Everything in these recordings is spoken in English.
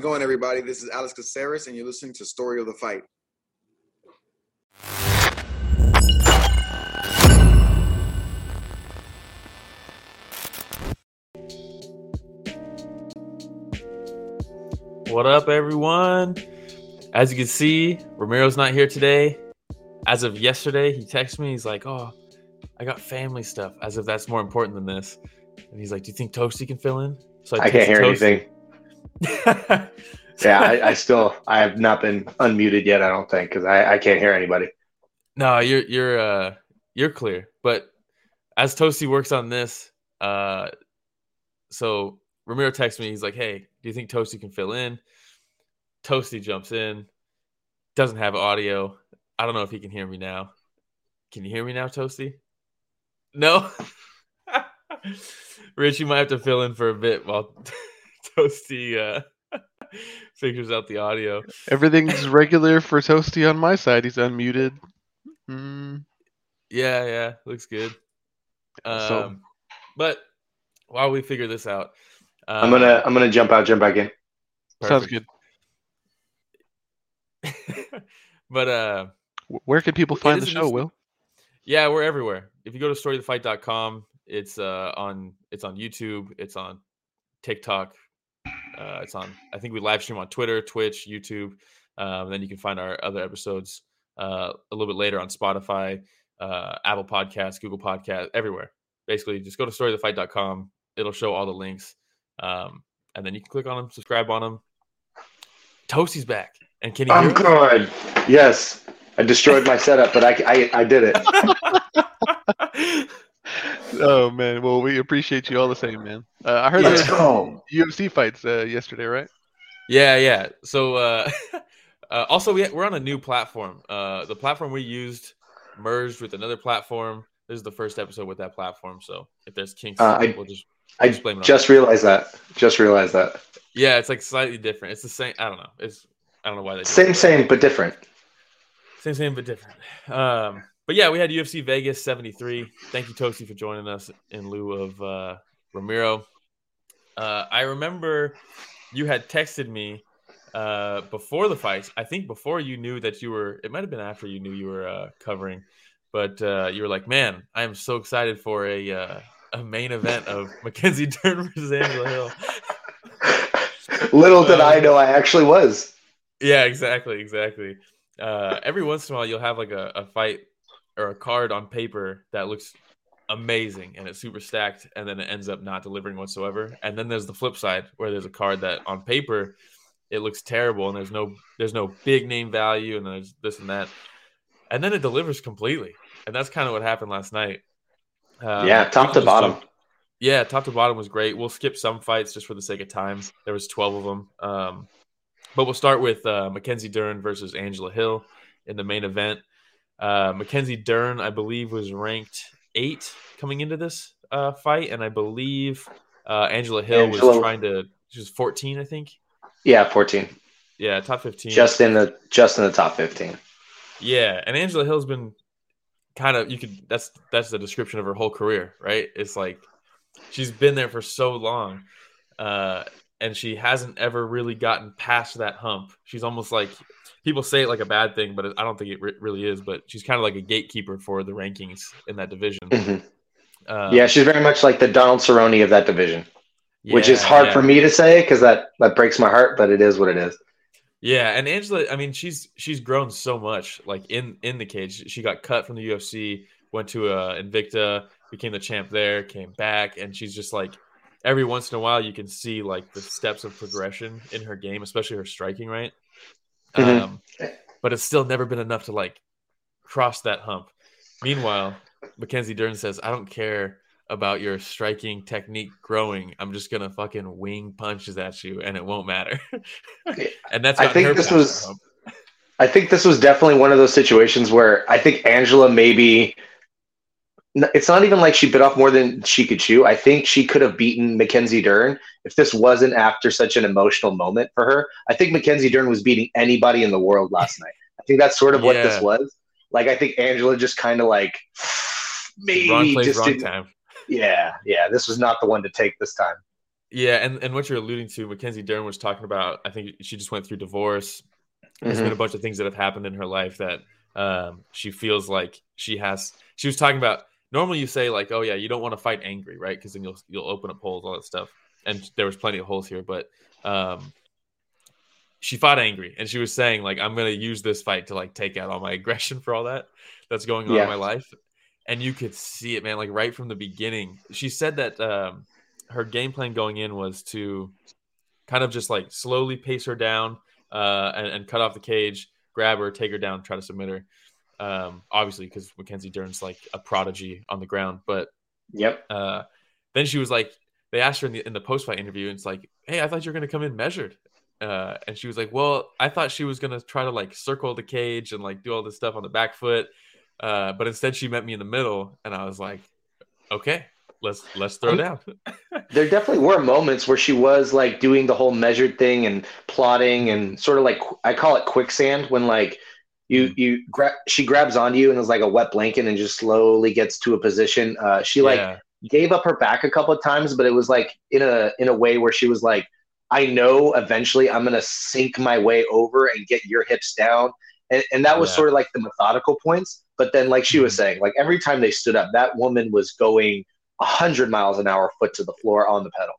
How's it going, everybody? This is Alex Caceres, and you're listening to Story of the Fight. What up, everyone? As you can see, Ramiro's not here today. As of yesterday, he texted me. He's like, "Oh, I got family stuff." As if that's more important than this. And he's like, "Do you think Toasty can fill in?" So I, I can't hear Toasty. anything. yeah, I, I, still I have not been unmuted yet. I don't think because I, I can't hear anybody. No, you're you're uh you're clear. But as Toasty works on this, uh, so Ramiro texts me. He's like, "Hey, do you think Toasty can fill in?" Toasty jumps in, doesn't have audio. I don't know if he can hear me now. Can you hear me now, Toasty? No. Rich, you might have to fill in for a bit while Toasty uh, figures out the audio. Everything's regular for Toasty on my side. He's unmuted. Mm. Yeah, yeah, looks good. Um, so, but while we figure this out, um, I'm gonna I'm gonna jump out, jump back in. Perfect. Sounds good. but uh, where can people find the show? Will? Yeah, we're everywhere. If you go to storyofthefight.com, it's uh on it's on YouTube, it's on TikTok, uh, it's on I think we live stream on Twitter, Twitch, YouTube. Um, then you can find our other episodes uh, a little bit later on Spotify, uh, Apple Podcasts, Google Podcast, everywhere. Basically, just go to storyofthefight.com. It'll show all the links, um, and then you can click on them, subscribe on them. Toasty's back. And can you? I'm good. Yes, I destroyed my setup, but I, I, I did it. oh man, well we appreciate you all the same, man. Uh, I heard Let's there were UFC fights uh, yesterday, right? Yeah, yeah. So uh, uh, also we, we're on a new platform. Uh, the platform we used merged with another platform. This is the first episode with that platform. So if there's kinks, uh, I, we'll just I just realized that. Just realized that. Yeah, it's like slightly different. It's the same. I don't know. It's I don't know why they same, same, but different. Same, same, but different. Um, but yeah, we had UFC Vegas 73. Thank you, Toasty, for joining us in lieu of uh, Ramiro. Uh, I remember you had texted me uh, before the fights. I think before you knew that you were, it might have been after you knew you were uh, covering, but uh, you were like, man, I am so excited for a, uh, a main event of Mackenzie Dern versus Angela Hill. Little did I um, know I actually was. Yeah, exactly, exactly. Uh, every once in a while, you'll have like a, a fight or a card on paper that looks amazing and it's super stacked, and then it ends up not delivering whatsoever. And then there's the flip side where there's a card that on paper it looks terrible and there's no there's no big name value and there's this and that, and then it delivers completely. And that's kind of what happened last night. Um, yeah, top to bottom. yeah, top to bottom was great. We'll skip some fights just for the sake of time. There was twelve of them. Um, but we'll start with uh, Mackenzie Dern versus Angela Hill in the main event. Uh, Mackenzie Dern, I believe, was ranked eight coming into this uh, fight, and I believe uh, Angela Hill Angela, was trying to. She was fourteen, I think. Yeah, fourteen. Yeah, top fifteen. Just in the just in the top fifteen. Yeah, and Angela Hill's been kind of you could that's that's the description of her whole career, right? It's like she's been there for so long. Uh, and she hasn't ever really gotten past that hump. She's almost like people say it like a bad thing, but I don't think it re- really is. But she's kind of like a gatekeeper for the rankings in that division. Mm-hmm. Um, yeah, she's very much like the Donald Cerrone of that division, yeah, which is hard yeah. for me to say because that that breaks my heart, but it is what it is. Yeah, and Angela, I mean, she's she's grown so much. Like in in the cage, she got cut from the UFC, went to uh, Invicta, became the champ there, came back, and she's just like every once in a while you can see like the steps of progression in her game, especially her striking, right? Mm-hmm. Um, but it's still never been enough to like cross that hump. Meanwhile, Mackenzie Dern says, I don't care about your striking technique growing. I'm just gonna fucking wing punches at you and it won't matter. and that's I think this was I think this was definitely one of those situations where I think Angela maybe it's not even like she bit off more than she could chew. I think she could have beaten Mackenzie Dern if this wasn't after such an emotional moment for her. I think Mackenzie Dern was beating anybody in the world last night. I think that's sort of what yeah. this was. Like I think Angela just kind of like maybe wrong place, just wrong time. Yeah, yeah. This was not the one to take this time. Yeah, and, and what you're alluding to, Mackenzie Dern was talking about. I think she just went through divorce. There's Mhm. been a bunch of things that have happened in her life that um, she feels like she has. She was talking about. Normally, you say like, "Oh yeah, you don't want to fight angry, right? Because then you'll you'll open up holes, all that stuff." And there was plenty of holes here, but um, she fought angry, and she was saying like, "I'm gonna use this fight to like take out all my aggression for all that that's going on Yeah. in my life." And you could see it, man. Like right from the beginning, she said that um, her game plan going in was to kind of just like slowly pace her down uh, and, and cut off the cage, grab her, take her down, try to submit her. Um, obviously, because Mackenzie Dern's like a prodigy on the ground. But Yep. uh, then she was like, they asked her in the in the post fight interview, and it's like, hey, I thought you were gonna come in measured. Uh, and she was like, well, I thought she was gonna try to like circle the cage and like do all this stuff on the back foot. Uh, but instead, she met me in the middle, and I was like, okay, let's let's throw down. There definitely were moments where she was like doing the whole measured thing and plotting and sort of like I call it quicksand when like you you grab she grabs onto you and it's like a wet blanket and just slowly gets to a position. Uh, she like Yeah. gave up her back a couple of times, but it was like in a in a way where she was like, I know eventually I'm gonna sink my way over and get your hips down. And, and that was Yeah. sort of like the methodical points. But then, like she was Mhm. saying, like every time they stood up, that woman was going hundred miles an hour, foot to the floor on the pedal.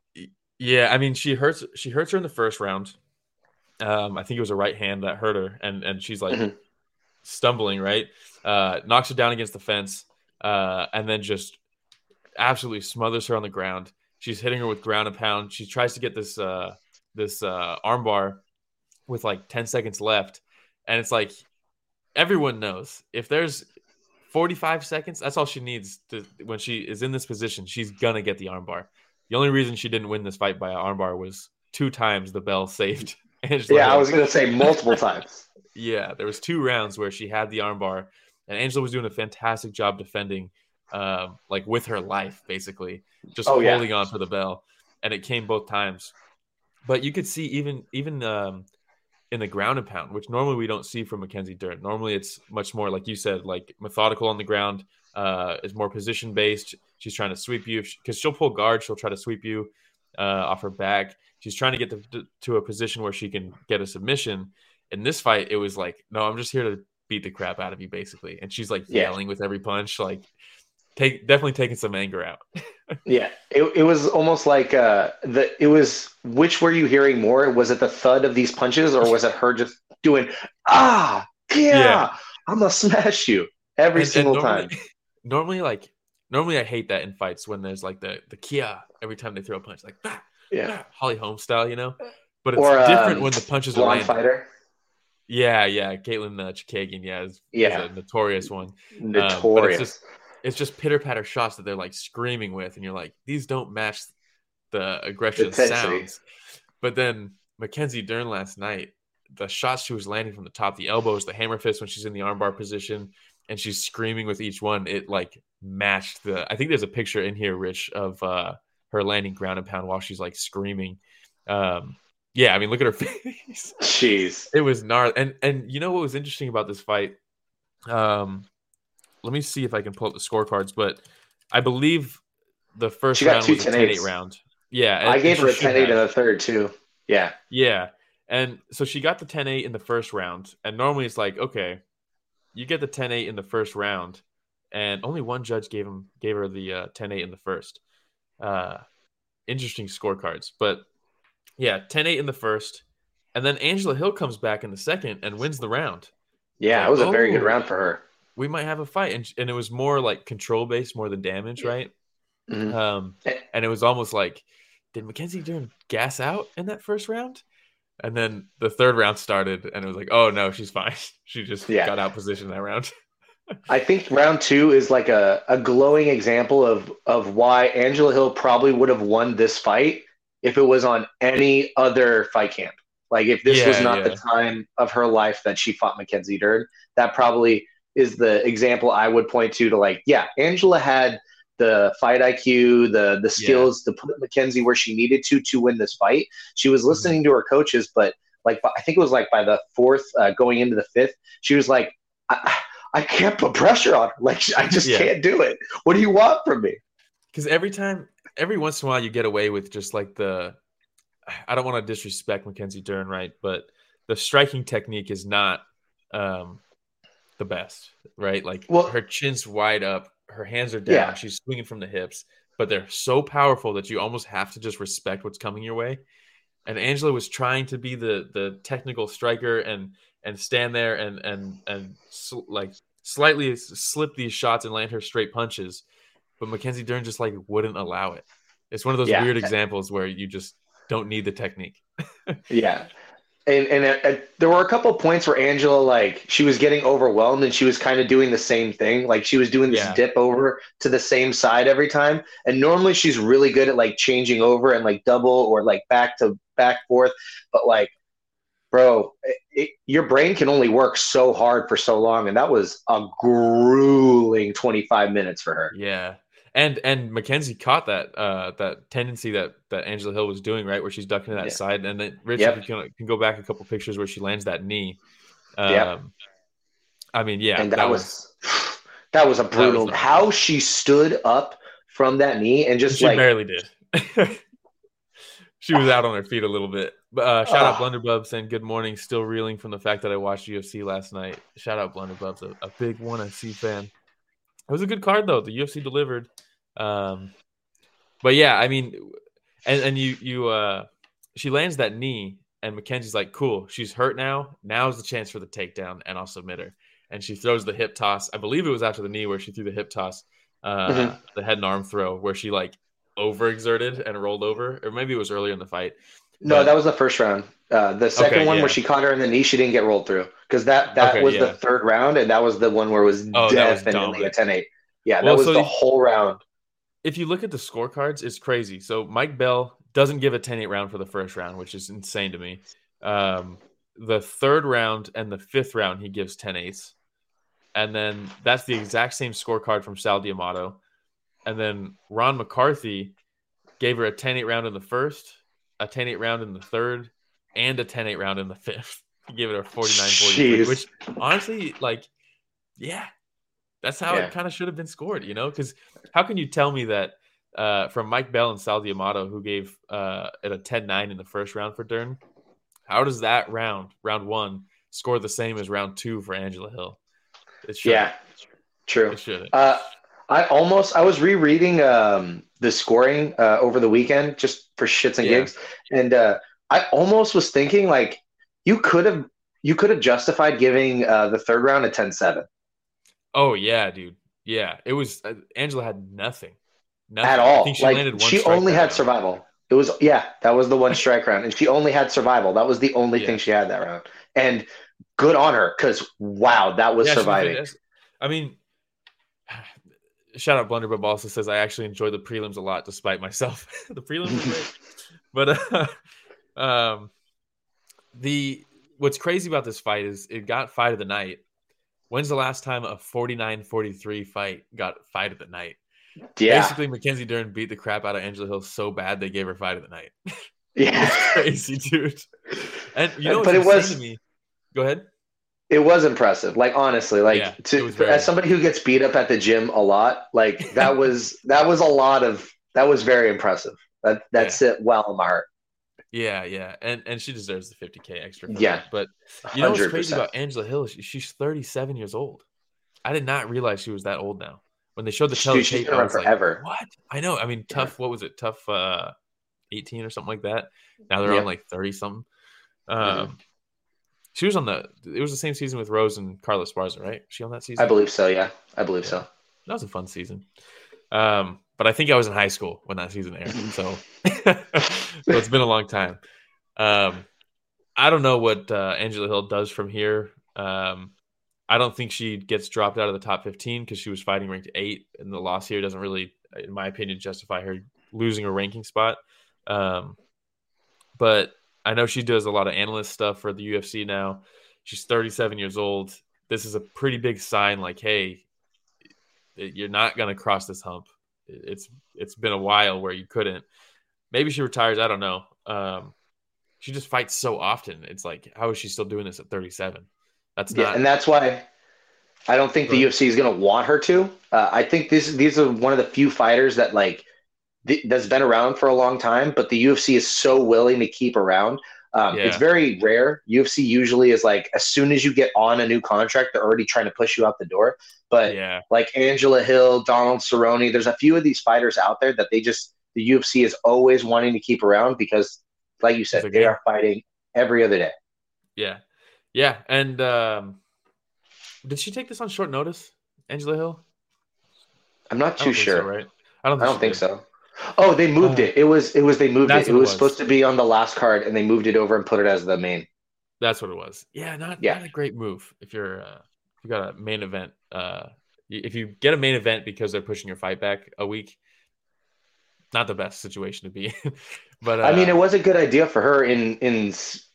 Yeah, I mean, she hurts. She hurts her in the first round. Um, I think it was a right hand that hurt her, and and she's like Mhm. Stumbling, right? Uh, knocks her down against the fence, uh, and then just absolutely smothers her on the ground. She's hitting her with ground and pound. She tries to get this uh, this uh, armbar with like ten seconds left, and it's like everyone knows if there's 45 seconds, that's all she needs to when she is in this position. She's gonna get the armbar. The only reason she didn't win this fight by an armbar was two times the bell saved. Angela Yeah, I was gonna say multiple times. Yeah, there was two rounds where she had the armbar, and Angela was doing a fantastic job defending, um, like with her life, basically, just Oh, yeah. holding on for the bell, and it came both times. But you could see even even um, in the ground and pound, which normally we don't see from Mackenzie Dern. Normally, it's much more like you said, like methodical on the ground. Uh, is more position based. She's trying to sweep you because she'll pull guard. She'll try to sweep you uh, off her back. She's trying to get to, to a position where she can get a submission in this fight, it was like, no, I'm just here to beat the crap out of you, basically. And she's like Yeah. yelling with every punch, like take definitely taking some anger out. Yeah, it, it was almost like uh, the it was. Which were you hearing more? Was it the thud of these punches, or was it her just doing ah yeah, Yeah. I'm gonna smash you every And- and single normally, time? Normally, like normally, I hate that in fights when there's like the the Kia every time they throw a punch, like bah, Yeah, Holly Holm style, you know. But it's Or, different um, when the punches are landing. fighter. Yeah, yeah, Caitlin uh, Chikagian, yeah, is, is Yeah. a notorious one. Notorious. just- It's just pitter patter shots that they're like screaming with, and you're like, these don't match the aggression sounds. But then Mackenzie Dern last night, the shots she was landing from the top, the elbows, the hammer fist when she's in the armbar position, and she's screaming with each one, it like matched the. I think there's a picture in here, Rich, of uh, her landing ground and pound while she's like screaming. Um, yeah, I mean, look at her face. Jeez. It was gnarly. And and you know what was interesting about this fight? Um, let me see if I can pull up the scorecards, but I believe the first She round was a 10-8s. 10-8 round. Yeah, I gave her a she 10 8 in the third, too. Yeah. Yeah. And so she got the 10-8 in the first round. And normally it's like, okay, you get the 10-8 in the first round, and only one judge gave him gave her the uh, 10-8 in the first. Uh interesting scorecards. But yeah, 10-8 in the first. And then Angela Hill comes back in the second and wins the round. Yeah, Like, it was a very good oh. round for her. We might have a fight. And, and it was more like control based more than damage, right? Mhm. Um, Eh. and it was almost like, did Mackenzie Dern gas out in that first round? And then the third round started, and it was like, oh no, she's fine. She just Yeah. got out position that round. I think round two is like a, a glowing example of, of why Angela Hill probably would have won this fight if it was on any other fight camp. Like if this was not yeah. the time of her life that she fought Mackenzie Dern, that probably is the example I would point to to like, yeah, Angela had the fight IQ, the the skills to put Mackenzie where she needed to to win this fight. She Mm-hmm. was listening to her coaches, but like I think it was like by the fourth, uh, going into the fifth, she was like, I, I can't put pressure on her. Like I just Yeah. can't do it. What do you want from me? Because every time, every once in a while you get away with just like the I don't want to disrespect Mackenzie Dern, right? But the striking technique is not um the best, right? Like Well- her chin's wide up, her hands are down, Yeah. she's swinging from the hips, but they're so powerful that you almost have to just respect what's coming your way. And Angela was trying to be the the technical striker and and stand there and and and sl- like slightly slip these shots and land her straight punches, but Mackenzie Dern just like wouldn't allow it. It's one of those Yeah. weird examples where you just don't need the technique. Yeah. And, and uh, uh, there were a couple points where Angela, like, she was getting overwhelmed and she was kind of doing the same thing. Like, she was doing this Yeah. dip over to the same side every time. And normally she's really good at, like, changing over and, like, double or, like, back to back forth. But, like, bro, it, it, your brain can only work so hard for so long. And that was a grueling 25 minutes for her. Yeah. And and Mackenzie caught that uh that tendency that that Angela Hill was doing right where she's ducking to that Yeah. side and then Rich Yep. can, can go back a couple pictures where she lands that knee. Um Yep. I mean yeah and that, was, that was a brutal. nice. how she stood up from that knee and just she like barely did. she was out on her feet a little bit. Uh, shout out Ah. Blunderbub saying good morning. Still reeling from the fact that I watched UFC last night. Shout out Blunderbub's a, a big one I fan. It was a good card though. The UFC delivered. Um, but yeah, I mean, and and you you uh, she lands that knee, and Mackenzie's like, cool, she's hurt now. Now's the chance for the takedown, and I'll submit her. And she throws the hip toss. I believe it was after the knee where she threw the hip toss, uh, Mhm. the head and arm throw, where she like overexerted and rolled over, or maybe it was earlier in the fight. No, But- that was the first round. Uh, the second Okay, one yeah. where she caught her in the knee, she didn't get rolled through because that that Okay, was yeah. the third round, and that was the one where it was Oh, that was definitely a dominant. 10-8. Yeah, that Well, was so the you- whole round. if you look at the scorecards, it's crazy. So Mike Bell doesn't give a 10-8 round for the first round, which is insane to me. Um, the third round and the fifth round, he gives 10 8s. And then that's the exact same scorecard from Sal D'Amato. And then Ron McCarthy gave her a 10 8 round in the first, a 10 8 round in the third, and a 10 8 round in the fifth. He gave it a 49 43, which honestly, like, yeah, that's how Yeah. it kind of should have been scored, you know? Because how can you tell me that uh, from Mike Bell and Sal D'Amato, who gave uh, it a 10 9 in the first round for Dern, how does that round, round one, score the same as round two for Angela Hill? It should. Yeah, true. It should. Uh, I almost I was rereading um, the scoring uh, over the weekend just for shits and Yeah. gigs, and uh, I almost was thinking like you could have you could have justified giving uh, the third round a 10-7 Oh, yeah, dude. Yeah. It was, uh, Angela had nothing. Nothing. at I all. think she like landed one she only had round. survival. It was yeah, that was the one strike round, and she only had survival. That was the only Yeah. thing she had that round, and good on her because wow, that was Yeah, surviving. I mean, shout out Blunderbub also says I actually enjoy the prelims a lot despite myself. the prelims are great. But uh, um, the what's crazy about this fight is it got fight of the night. When's the last time a 49-43 fight got fight of the night? yeah, Basically, Mackenzie Dern beat the crap out of Angela Hill so bad they gave her fight of the night. yeah. It's crazy, dude. And you know, But it was- to me. Go ahead. It was impressive. Like honestly, like Yeah, to very- as somebody who gets beat up at the gym a lot, like that was that was a lot of that was very impressive. That that sit well in my heart. Yeah, yeah, and and she deserves the 50k extra. Yeah. that. but you know what's 100%. crazy about Angela Hill? She, she's 37 years old. I did not realize she was that old now. When they showed the she's tape, I was like, forever. "What?" I know. I mean, tough. What was it? Tough. Uh, 18 or something like that. Now they're Yeah. on like 30 something. Um, Mhm. She was on the. It was the same season with Rose and Carla Esparza, right? Was she on that season? I believe so. Yeah, I believe so. that was a fun season. Um, but I think I was in high school when that season aired, so so it's been a long time. Um, I don't know what uh, Angela Hill does from here. Um, I don't think she gets dropped out of the top 15 because she was fighting ranked eight, and the loss here doesn't really, in my opinion, justify her losing a ranking spot. Um, but I know she does a lot of analyst stuff for the UFC now. She's 37 years old. This is a pretty big sign, like, hey, you're not going to cross this hump. It's it's been a while where you couldn't. Maybe she retires. I don't know. Um, she just fights so often. It's like, how is she still doing this at 37? That's Yeah, not. and that's why I don't think the UFC is going to want her to. Uh, I think this these are one of the few fighters that like th- that's been around for a long time, but the UFC is so willing to keep around. Um, Yeah. It's very rare. UFC usually is like as soon as you get on a new contract, they're already trying to push you out the door. But yeah, like Angela Hill, Donald Cerrone, there's a few of these fighters out there that they just the UFC is always wanting to keep around because, like you said, they game. are fighting every other day. yeah, yeah. And um, did she take this on short notice, Angela Hill? I'm not too sure. so, right? I don't I think, don't think did. so. Oh, they moved Uh, it. It was it was they moved it. It was, was. supposed to be on the last card, and they moved it over and put it as the main. That's what it was. Yeah, not Yeah. not a great move if you're uh, if you got a main event. Uh, if you get a main event because they're pushing your fight back a week, not the best situation to be. in. but uh, I mean, it was a good idea for her in in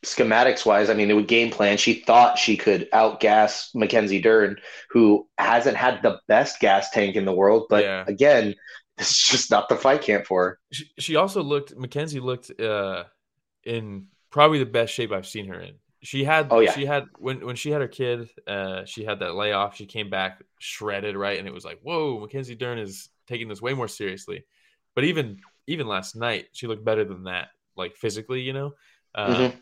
schematics wise. I mean, it would game plan. She thought she could outgas Mackenzie Dern, who hasn't had the best gas tank in the world. But Yeah. again, it's just not the fight camp for her. she, she also looked. Mackenzie looked uh, in probably the best shape I've seen her in. She had. Oh, yeah. She had when when she had her kid. Uh, she had that layoff. She came back shredded, right? And it was like, whoa, Mackenzie Dern is taking this way more seriously. But even even last night, she looked better than that, like physically, you know. Uh, Mhm.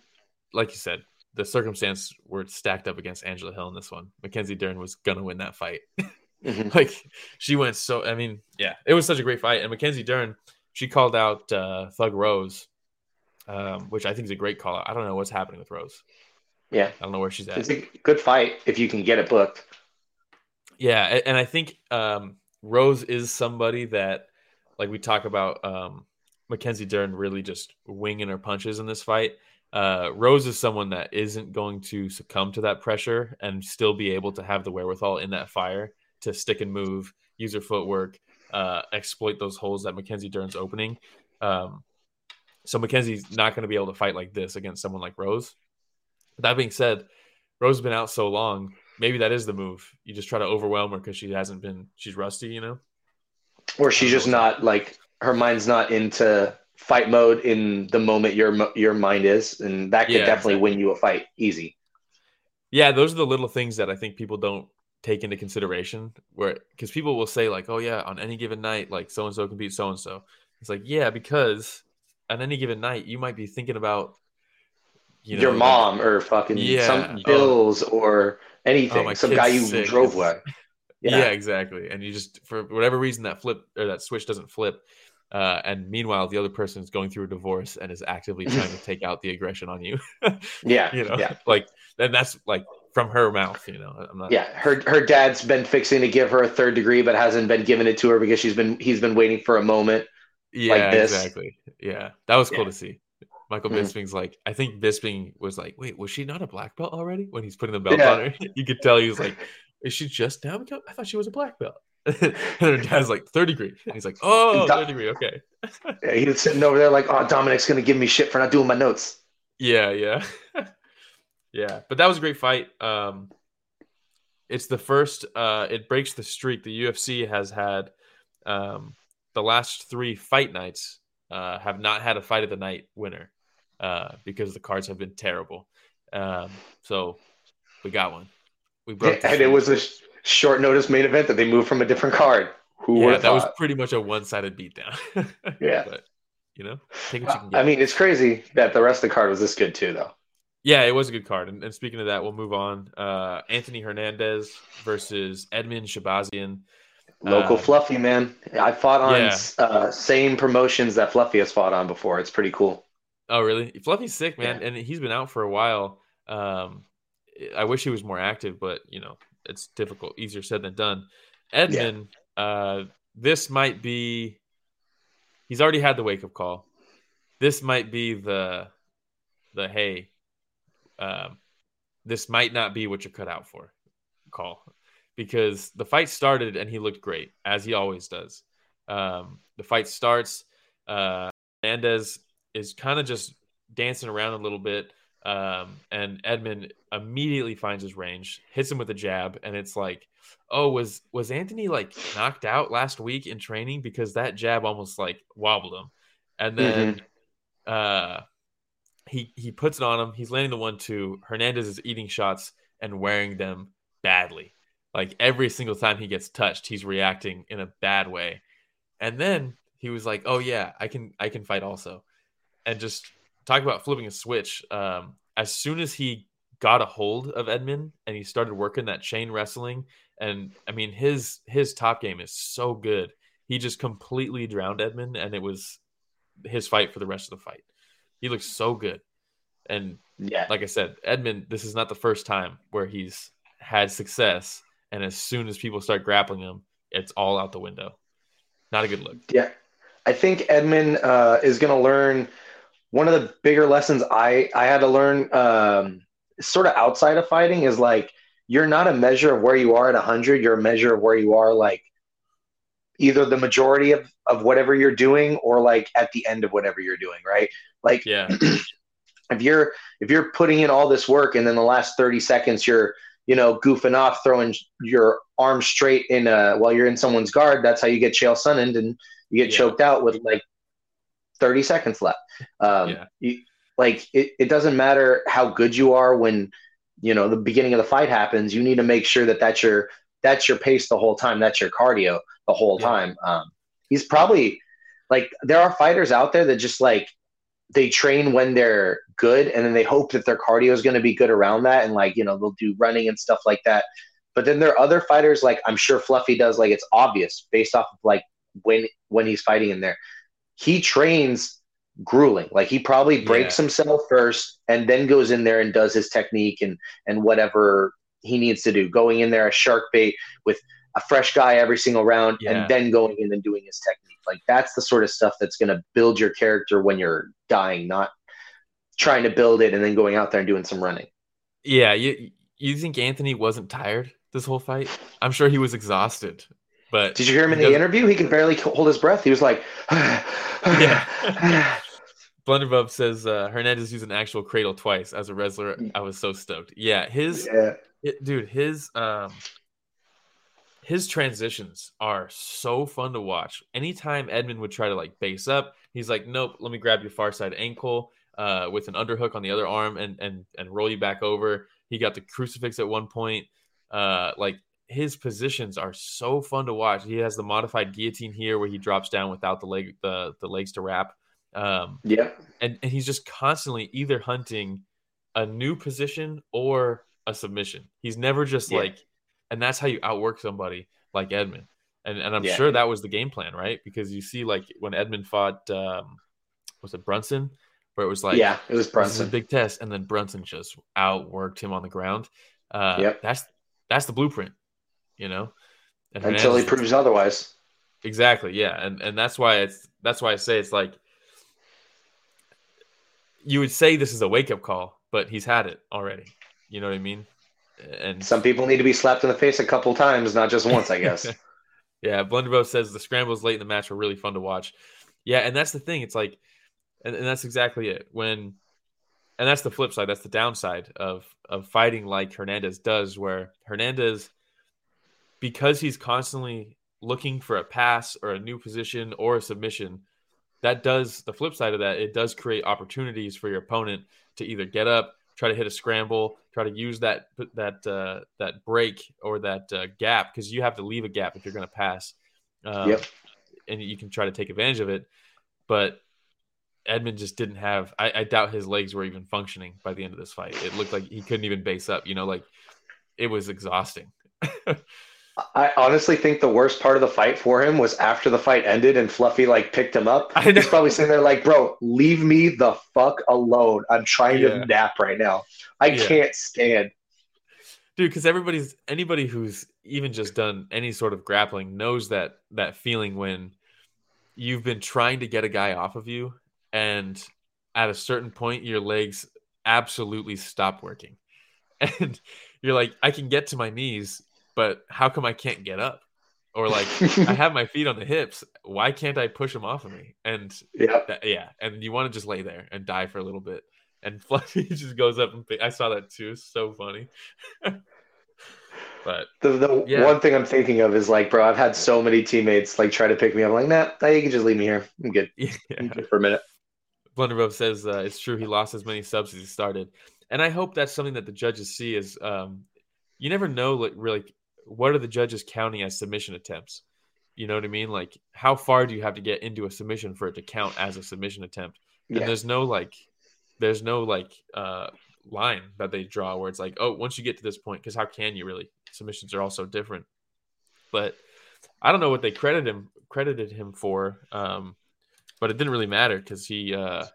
Like you said, the circumstance were stacked up against Angela Hill in this one. Mackenzie Dern was gonna win that fight. Mhm. like she went so. I mean, yeah, it was such a great fight. And Mackenzie Dern, she called out uh, Thug Rose, um, which I think is a great call out. I don't know what's happening with Rose. Yeah, I don't know where she's at. it's a good fight if you can get it booked. Yeah, and I think um, Rose is somebody that, like we talk about, um, Mackenzie Dern really just winging her punches in this fight. Uh, Rose is someone that isn't going to succumb to that pressure and still be able to have the wherewithal in that fire to stick and move, use her footwork, uh, exploit those holes that Mackenzie Dern's opening. Um, so Mackenzie's not going to be able to fight like this against someone like Rose. That being said, Rose has been out so long. Maybe that is the move. You just try to overwhelm her because she hasn't been. She's rusty, you know. Or she's just not like her mind's not into fight mode in the moment your your mind is, and that could Yeah, definitely exactly. win you a fight easy. Yeah, those are the little things that I think people don't take into consideration. Where because people will say like, "Oh yeah, on any given night, like so and so can beat so and so." It's like, yeah, because on any given night, you might be thinking about you know, your like- mom or fucking Yeah. some Oh. bills or anything. Oh, some guy you sick. drove with. Yeah. Yeah. exactly. And you just for whatever reason that flip or that switch doesn't flip. Uh, and meanwhile, the other person is going through a divorce and is actively trying to take out the aggression on you. Yeah. you know, Yeah. like and that's like from her mouth. You know, I'm not. Yeah. Her her dad's been fixing to give her a third degree, but hasn't been giving it to her because she's been he's been waiting for a moment. yeah, this. exactly. Yeah, that was cool Yeah. to see. Michael Mhm. Bisping's like, I think Bisping was like, wait, was she not a black belt already? When he's putting the belt Yeah. on her, you could tell he was like, is she just now? become- I thought she was a black belt. and her dad's like, third degree. And he's like, oh, Do- third degree. Okay. Yeah, he was sitting over there like, oh, Dominic's gonna give me shit for not doing my notes. Yeah, yeah. yeah. But that was a great fight. Um it's the first uh it breaks the streak the UFC has had um the last 3 fight nights uh have not had a fight of the night winner uh because the cards have been terrible. Um so we got one. We broke and it was a sh- short notice main event that they moved from a different card. Who yeah, that was pretty much a one-sided beatdown. Yeah. But you know, take what you can get. I mean, it's crazy that the rest of the card was this good too, though. Yeah, it was a good card. And, and speaking of that, we'll move on. Uh, Anthony Hernandez versus Edmen Shahbazyan. Local Um, Fluffy, man. I fought on yeah. uh, same promotions that Fluffy has fought on before. It's pretty cool. Oh, really? Fluffy's sick, man, Yeah. and he's been out for a while. Um, I wish he was more active, but you know, it's difficult. Easier said than done. Edmen, uh, this might be. He's already had the wake up call. This might be the, the hey, um, this might not be what you're cut out for, call, because the fight started and he looked great as he always does. Um, the fight starts. Uh, Hernandez is kind of just dancing around a little bit. Um, and Edmen immediately finds his range, hits him with a jab, and it's like, oh, was was Anthony like knocked out last week in training because that jab almost like wobbled him, and then uh, he he puts it on him. He's landing the one two. Hernandez is eating shots and wearing them badly. Like every single time he gets touched, he's reacting in a bad way, and then he was like, "Oh yeah, I can I can fight also," and just talk about flipping a switch. Um, as soon as he got a hold of Edmen and he started working that chain wrestling, and I mean his his top game is so good. He just completely drowned Edmen, and it was his fight for the rest of the fight. He looks so good, and Yeah. like I said, Edmen, this is not the first time where he's had success, and as soon as people start grappling him, it's all out the window. Not a good look. Yeah, I think Edmen uh, is going to learn one of the bigger lessons I I had to learn, um, sort of outside of fighting, is like you're not a measure of where you are at hundred. You're a measure of where you are like either the majority of of whatever you're doing or like at the end of whatever you're doing. Right? Like Yeah, if you're if you're putting in all this work and then the last 30 seconds you're you know goofing off throwing your arm straight in uh while you're in someone's guard that's how you get chael sunned and you get Yeah. choked out with like 30 seconds left um Yeah. you, like it, it doesn't matter how good you are when you know the beginning of the fight happens you need to make sure that that's your that's your pace the whole time. That's your cardio the whole Yeah. time. Um he's probably like there are fighters out there that just like they train when they're good and then they hope that their cardio is going to be good around that and like you know they'll do running and stuff like that. But then there are other fighters like i'm sure fluffy does like it's obvious based off of like when when he's fighting in there. He trains grueling. Like he probably breaks himself first and then goes in there and does his technique and and whatever he needs to do going in there a shark bait with a fresh guy every single round Yeah. and then going in and doing his technique like that's the sort of stuff that's going to build your character when you're dying not trying to build it and then going out there and doing some running yeah. You you think Anthony wasn't tired this whole fight? I'm sure he was exhausted. But did you hear him in the interview he could barely hold his breath he was like Yeah. Blunderbub says uh, Hernandez used an actual cradle twice as a wrestler. I was so stoked. Yeah, his yeah it, dude, his um his transitions are so fun to watch. Anytime Edmen would try to like base up, he's like, "Nope, let me grab your far side ankle uh, with an underhook on the other arm and and and roll you back over." He got the crucifix at one point. Uh, like his positions are so fun to watch. He has the modified guillotine here where he drops down without the leg the the legs to wrap. Um, yeah and, and he's just constantly either hunting a new position or a submission. He's never just Yeah. like, and that's how you outwork somebody like Edmen. And and I'm Yeah. sure that was the game plan, right? Because you see, like when Edmen fought, um, was it Brunson, where it was like, yeah it was this is a brunson big test, and then Brunson just outworked him on the ground. Uh, Yep. That's that's the blueprint, you know. And until he proves otherwise Exactly. Yeah, and and that's why it's that's why I say it's like you would say this is a wake up call, but he's had it already. You know what I mean? And some people need to be slapped in the face a couple times not just once i guess yeah, Blunderbub says the scrambles late in the match were really fun to watch. Yeah, and that's the thing. It's like, and, and that's exactly it. When, and that's the flip side. That's the downside of of fighting like Hernandez does, where Hernandez, because he's constantly looking for a pass or a new position or a submission, that does the flip side of that. It does create opportunities for your opponent to either get up, try to hit a scramble, try to use that that uh, that break or that uh, gap because you have to leave a gap if you're going to pass. Um, Yep. And you can try to take advantage of it, but Edmen just didn't have. I, I doubt his legs were even functioning by the end of this fight. It looked like he couldn't even base up. You know, like it was exhausting. I honestly think the worst part of the fight for him was after the fight ended and Fluffy like picked him up. He's probably sitting there like, "Bro, leave me the fuck alone. I'm trying Yeah. to nap right now. I Yeah. can't stand." dude because everybody's anybody who's even just done any sort of grappling knows that that feeling when you've been trying to get a guy off of you and at a certain point your legs absolutely stop working and you're like i can get to my knees but how come i can't get up or like i have my feet on the hips why can't i push them off of me and yeah. that, yeah, and you want to just lay there and die for a little bit. And Fluffy just goes up and I saw that too. It's so funny. but The, the Yeah. one thing I'm thinking of is like, bro, I've had so many teammates like try to pick me up. I'm like, nah, nah, you can just leave me here. I'm good. I'm good for a minute. Blunderbub says uh, it's true he lost as many subs as he started, and I hope that's something that the judges see. Is um, you never know like really what are the judges counting as submission attempts, You know what I mean? Like, how far do you have to get into a submission for it to count as a submission attempt? And Yeah. there's no like, there's no like uh line that they draw where it's like, oh, once you get to this point, because how can you really? Submissions are all so different. But I don't know what they credit him credited him for, um, but it didn't really matter because he uh,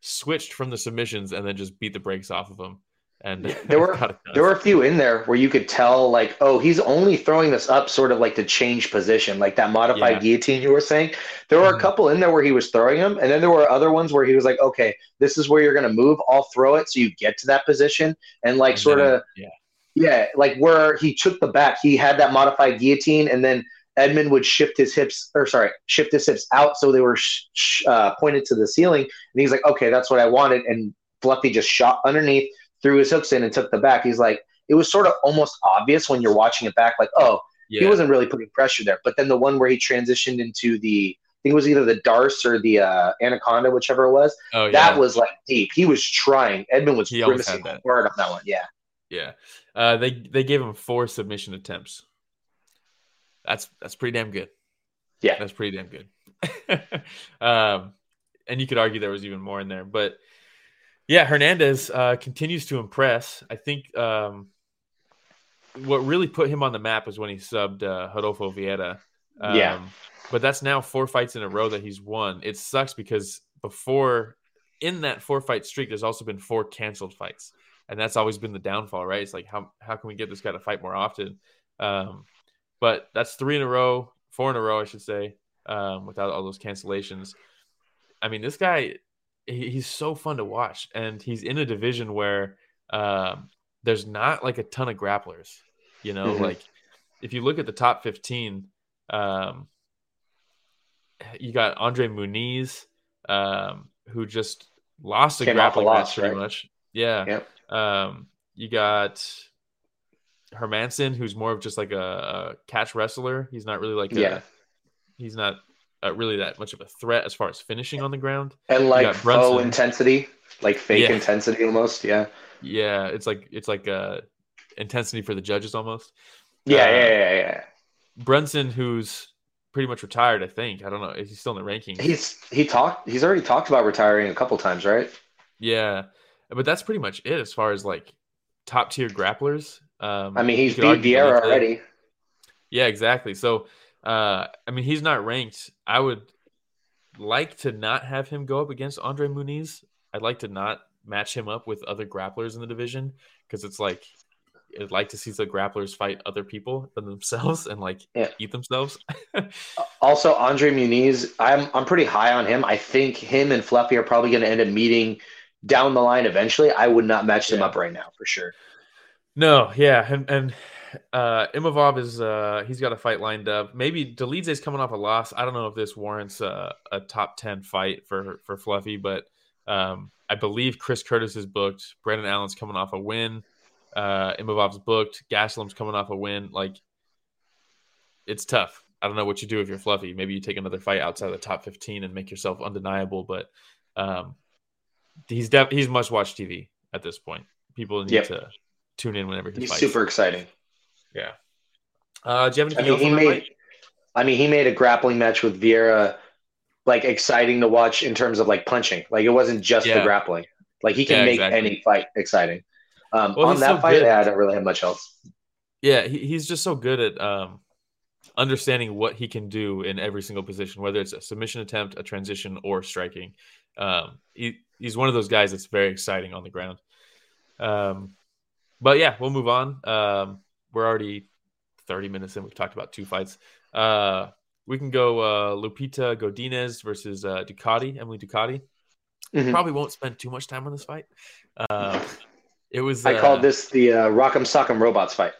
switched from the submissions and then just beat the brakes off of him. And Yeah, there were- got it done. There were a few in there where you could tell, like, oh, he's only throwing this up sort of like to change position, like that modified Yeah. guillotine you were saying. There were a Mhm. couple in there where he was throwing them, and then there were other ones where he was like, okay, this is where you're going to move. I'll throw it so you get to that position. And, like, And sort of, yeah. yeah, like where he took the back, he had that modified guillotine, and then Edmen would shift his hips, or sorry, shift his hips out so they were sh- sh- uh, pointed to the ceiling. And he's like, okay, that's what I wanted. And Fluffy just shot underneath, threw his hooks in, and took the back. He's like, it was sort of almost obvious when you're watching it back, like, oh, yeah. he wasn't really putting pressure there. But then the one where he transitioned into the, I think it was either the Darce or the uh, Anaconda, whichever it was, oh, yeah. that was like deep. He was trying. Edmen was He grimacing hard on that one. Yeah. Yeah. Uh, they they gave him four submission attempts. That's that's pretty damn good. Yeah. That's pretty damn good. um, and you could argue there was even more in there, but yeah, Hernandez uh, continues to impress. I think um, what really put him on the map is when he subbed uh, Rodolfo Vieira. Um, Yeah. But that's now four fights in a row that he's won. It sucks because before in that four fight streak, there's also been four canceled fights and that's always been the downfall, right? It's like how how can we get this guy to fight more often? Um, but that's three in a row, four in a row, I should say, um, without all those cancellations. I mean, this guy, he's so fun to watch, and he's in a division where um, there's not like a ton of grapplers. You know, Mhm. like if you look at the top fifteen, um, you got Andre Muniz, um, who just lost a Came off a grappling loss, match pretty right? much. Yeah. Yep. Um, you got Hermansson, who's more of just like a, a catch wrestler. He's not really like a, Yeah. he's not uh, really that much of a threat as far as finishing on the ground. And like faux intensity, like fake Yeah. intensity almost. Yeah. Yeah, it's like it's like uh intensity for the judges almost. Yeah. Uh, yeah. Yeah. Yeah. Brunson, who's pretty much retired, I think. I don't know. Is he still in the rankings? He's he talked. He's already talked about retiring a couple times, right? yeah, but that's pretty much it as far as like top tier grapplers. Um, I mean, he's beat Vieira already. Yeah, exactly. So, uh, I mean, he's not ranked. I would like to not have him go up against Andre Muniz. I'd like to not match him up with other grapplers in the division because it's like I'd like to see the grapplers fight other people than themselves and like Yeah. eat themselves. Also, Andre Muniz, I'm I'm pretty high on him. I think him and Fluffy are probably going to end up meeting down the line eventually. I would not match them Yeah. up right now for sure. no, yeah, and and uh, Imavov is uh, he's got a fight lined up. Maybe Dolidze's coming off a loss. I don't know if this warrants a, a top ten fight for for Fluffy, but um, I believe Chris Curtis is booked. Brendan Allen's coming off a win. Uh, Imavov's booked. Gastelum's coming off a win. Like it's tough. I don't know what you do if you're Fluffy. Maybe you take another fight outside of the top fifteen and make yourself undeniable. But um, he's def- he's must watch TV at this point. People need Yep. to tune in whenever he He's fights. super exciting. Yeah. Uh, do you have I mean, else he made. I mean, he made a grappling match with Vieira like exciting to watch in terms of like punching. Like it wasn't just the grappling. Like he can Yeah, make exactly. any fight exciting. Um, Well, on that so fight, yeah, I don't really have much else. Yeah, he, he's just so good at um, understanding what he can do in every single position, whether it's a submission attempt, a transition, or striking. Um, he, he's one of those guys that's very exciting on the ground. Um, but yeah, we'll move on. Um, we're already 30 minutes in. We've talked about two fights. Uh, we can go uh, Lupita Godinez versus uh, Ducote, Emily Ducote. Mhm. Probably won't spend too much time on this fight. Uh, it was. I uh, called this the uh, Rock'em Sock'em Robots fight.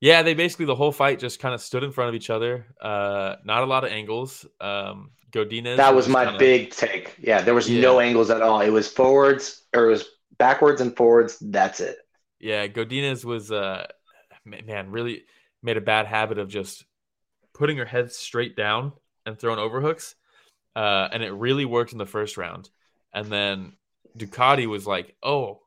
Yeah, they basically the whole fight just kind of stood in front of each other. Uh, not a lot of angles. Um, Godinez. That was just my kinda- big take. Yeah, there was no angles at all. It was forwards or it was backwards and forwards. That's it. Yeah, Godinez was uh, man really made a bad habit of just putting her head straight down and throwing overhooks, uh, and it really worked in the first round. And then Ducote was like, "Oh,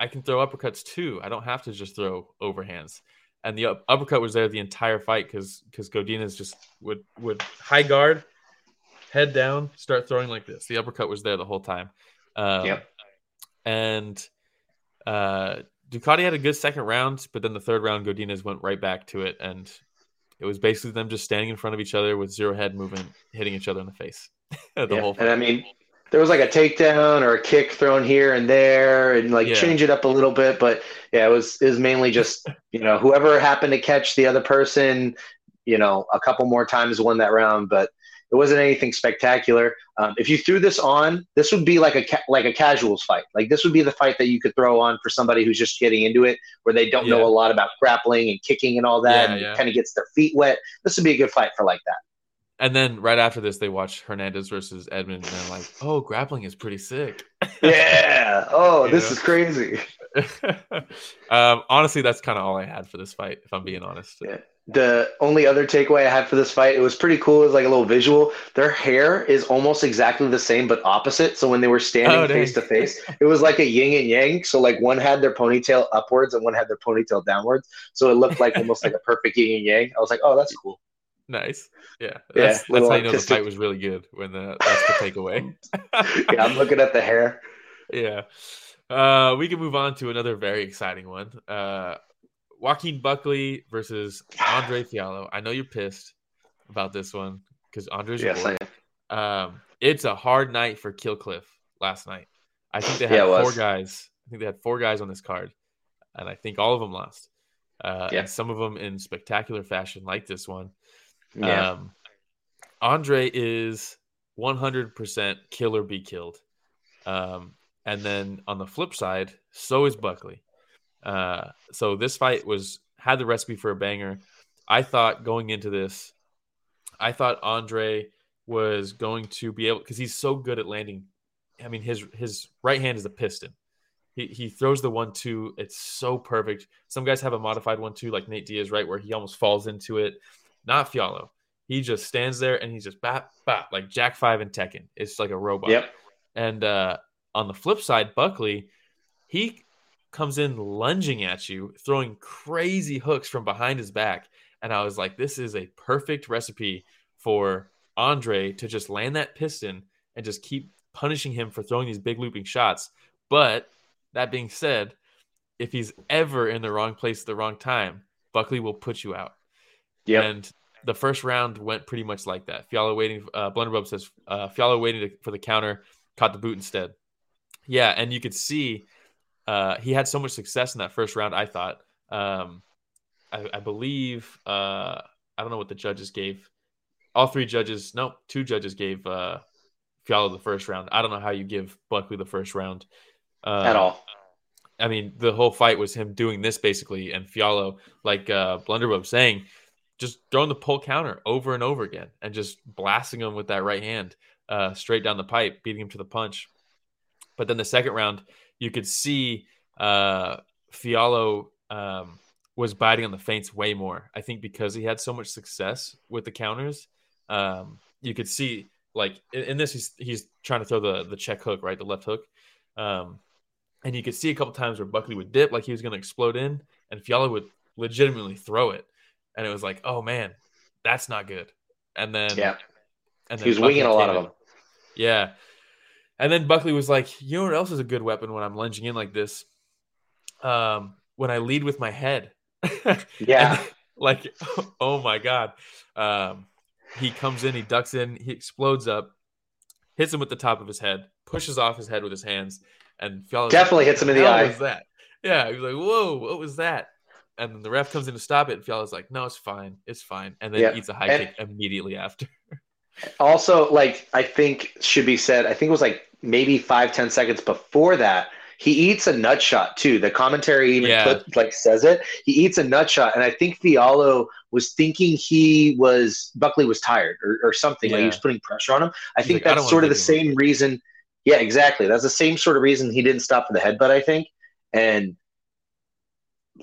I can throw uppercuts too. I don't have to just throw overhands." and the up- uppercut was there the entire fight because because Godinez just would would high guard, head down, start throwing like this. The uppercut was there the whole time. Um, Yep. And uh, Ducote had a good second round, but then the third round, Godinez went right back to it, and it was basically them just standing in front of each other with zero head movement, hitting each other in the face. the Yeah, whole And I mean, there was like a takedown or a kick thrown here and there, and like Yeah. change it up a little bit. But yeah, it was it was mainly just you know whoever happened to catch the other person, you know, a couple more times won that round. But it wasn't anything spectacular. Um, if you threw this on, this would be like a ca- like a casuals fight. Like this would be the fight that you could throw on for somebody who's just getting into it, where they don't know a lot about grappling and kicking and all that, Yeah, and yeah. kind of gets their feet wet. This would be a good fight for like that. And then right after this, they watch Hernandez versus Edmen, and they're like, "Oh, grappling is pretty sick." Yeah. Oh, this know? is crazy. um, honestly, that's kind of all I had for this fight, if I'm being honest. Yeah. The only other takeaway I had for this fight, it was pretty cool. It was like a little visual. Their hair is almost exactly the same, but opposite. So when they were standing Oh, face to face, it was like a yin and yang. So like one had their ponytail upwards and one had their ponytail downwards. So it looked like almost like a perfect yin and yang. I was like, oh, that's cool. Nice, yeah. Yeah, That's, that's how you know the fight was really good when the, that's the takeaway. Yeah, I'm looking at the hair. yeah. Uh, we can move on to another very exciting one. Uh, Joaquin Buckley versus Andre Fialho. I know you're pissed about this one because Andre's Yes. I am. Um, it's a hard night for Killcliff last night. I think they had Yeah, four guys. I think they had four guys on this card, and I think all of them lost. Uh, Yeah. And some of them in spectacular fashion, like this one. Yeah. Um, Andre is 100% kill or be killed. Um, and then on the flip side, so is Buckley. Uh, so this fight was had the recipe for a banger. I thought going into this, I thought Andre was going to be able because he's so good at landing. I mean, his his right hand is a piston. He he throws the one two. It's so perfect. Some guys have a modified one two, like Nate Diaz, right, where he almost falls into it. Not Fialho. He just stands there and he's just bap bap like Jack Five and Tekken. It's like a robot. Yep. And uh, on the flip side, Buckley, he comes in lunging at you, throwing crazy hooks from behind his back. And I was like, this is a perfect recipe for Andre to just land that piston and just keep punishing him for throwing these big looping shots. But that being said, if he's ever in the wrong place at the wrong time, Buckley will put you out. Yep. And the first round went pretty much like that. Fialho waiting. Uh, Blunderbub says uh, Fialho waiting to, for the counter, caught the boot instead. Yeah, and you could see uh, he had so much success in that first round. I thought. Um, I, I believe uh, I don't know what the judges gave. All three judges, no, two judges gave uh, Fialho the first round. I don't know how you give Buckley the first round uh, At all. I mean, the whole fight was him doing this basically, and Fialho, like uh, Blunderbub saying, just throwing the pull counter over and over again, and just blasting him with that right hand uh, straight down the pipe, beating him to the punch. But then the second round, you could see uh, Fialho um, was biting on the feints way more. I think because he had so much success with the counters, um, you could see like in, in this he's he's trying to throw the the check hook, right, the left hook. Um, and you could see a couple times where Buckley would dip like he was going to explode in, and Fialho would legitimately throw it, and it was like, oh man, that's not good. And then Yeah. and then He was Buckley winging a lot of them. Yeah, and then Buckley was like, you know what else is a good weapon when I'm lunging in like this? Um, when I lead with my head. Yeah. And, like, oh my god. Um, he comes in, he ducks in, he explodes up, hits him with the top of his head, pushes off his head with his hands, and Fialho's Definitely like, hits him in the eye." Was that? Yeah, he was like, "Whoa, what was that?" And then the ref comes in to stop it, and Fialho's like, "No, it's fine, it's fine," and then Yeah. eats a high And- kick immediately after. Also, like I think should be said, I think it was like maybe five, ten seconds before that, he eats a nut shot too. The commentary even Yeah. put, like says it. He eats a nut shot, and I think Fialho was thinking he was Buckley was tired or, or something. Like he was putting pressure on him. I He's think like, that's wanna sort of the same reason. Yeah, exactly. That's the same sort of reason he didn't stop for the headbutt. I think, and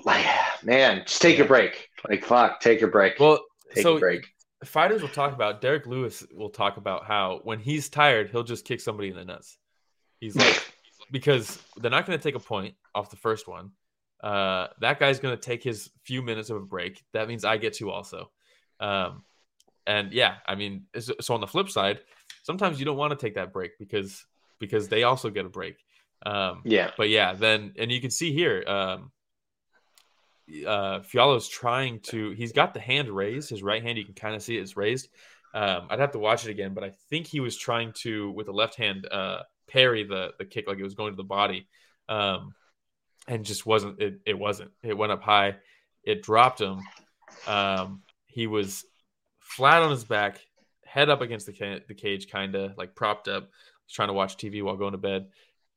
like, man, just take your break. Like, fuck, take your break. Well, take so a break. Fighters will talk about Derrick Lewis will talk about how when he's tired, he'll just kick somebody in the nuts. He's like because they're not going to take a point off the first one. uh, that guy's going to take his few minutes of a break. That means I get to also. Um, and yeah, I mean, so on the flip side, sometimes you don't want to take that break because because they also get a break. Um, yeah. But yeah, then and you can see here, um, uh, Fialho's trying to. He's got the hand raised. His right hand, you can kind of see it is raised. Um, I'd have to watch it again, but I think he was trying to with the left hand uh, parry the the kick like it was going to the body, um, and just wasn't. It, it wasn't. It went up high. It dropped him. Um, he was flat on his back, head up against the ca- the cage, kind of like propped up, trying to watch TV while going to bed.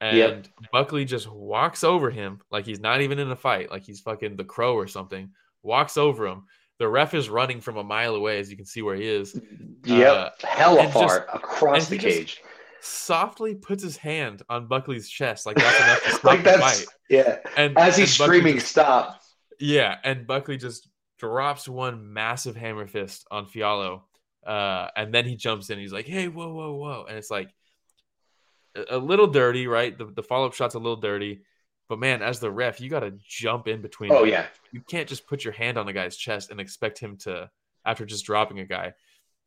And yep. Buckley just walks over him like he's not even in a fight, like he's fucking the crow or something. Walks over him. The ref is running from a mile away, as you can see where he is. Yep, uh, hella far just, across the cage. Softly puts his hand on Buckley's chest, like that's enough to stop like the fight. Yeah, and as he's and screaming, just, "Stop!" Yeah, and Buckley just drops one massive hammer fist on Fialho, uh, and then he jumps in. He's like, "Hey, whoa, whoa, whoa!" And it's like a little dirty, right? The, the follow up shot's a little dirty, but man, as the ref, you got to jump in between. Oh them. yeah, you can't just put your hand on the guy's chest and expect him to after just dropping a guy.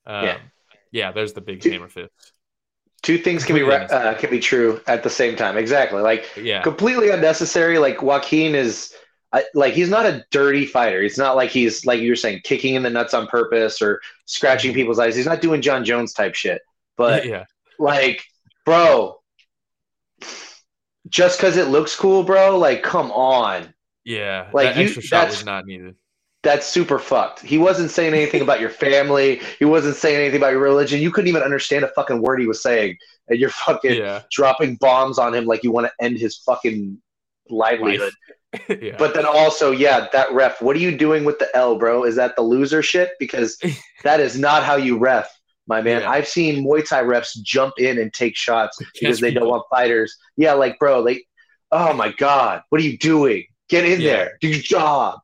Um, yeah, yeah. There's the big two, hammer fist. Two things can be uh, can be true at the same time. Exactly, like yeah. completely unnecessary. Like Joaquin is. I, like he's not a dirty fighter. It's not like he's like you were saying kicking in the nuts on purpose or scratching mm-hmm. people's eyes. He's not doing Jon Jones type shit. But yeah, like bro, just because it looks cool, bro. Like, come on. Yeah, like that you, extra shot was not needed. That's super fucked. He wasn't saying anything about your family. He wasn't saying anything about your religion. You couldn't even understand a fucking word he was saying, and you're fucking yeah. dropping bombs on him like you want to end his fucking livelihood. yeah. But then also, yeah, that ref. What are you doing with the L, bro? Is that the loser shit? Because that is not how you ref my man. Yeah. I've seen Muay Thai refs jump in and take shots because they don't want fighters. Yeah, like bro, like, oh my god, what are you doing? Get in yeah. there, do your job.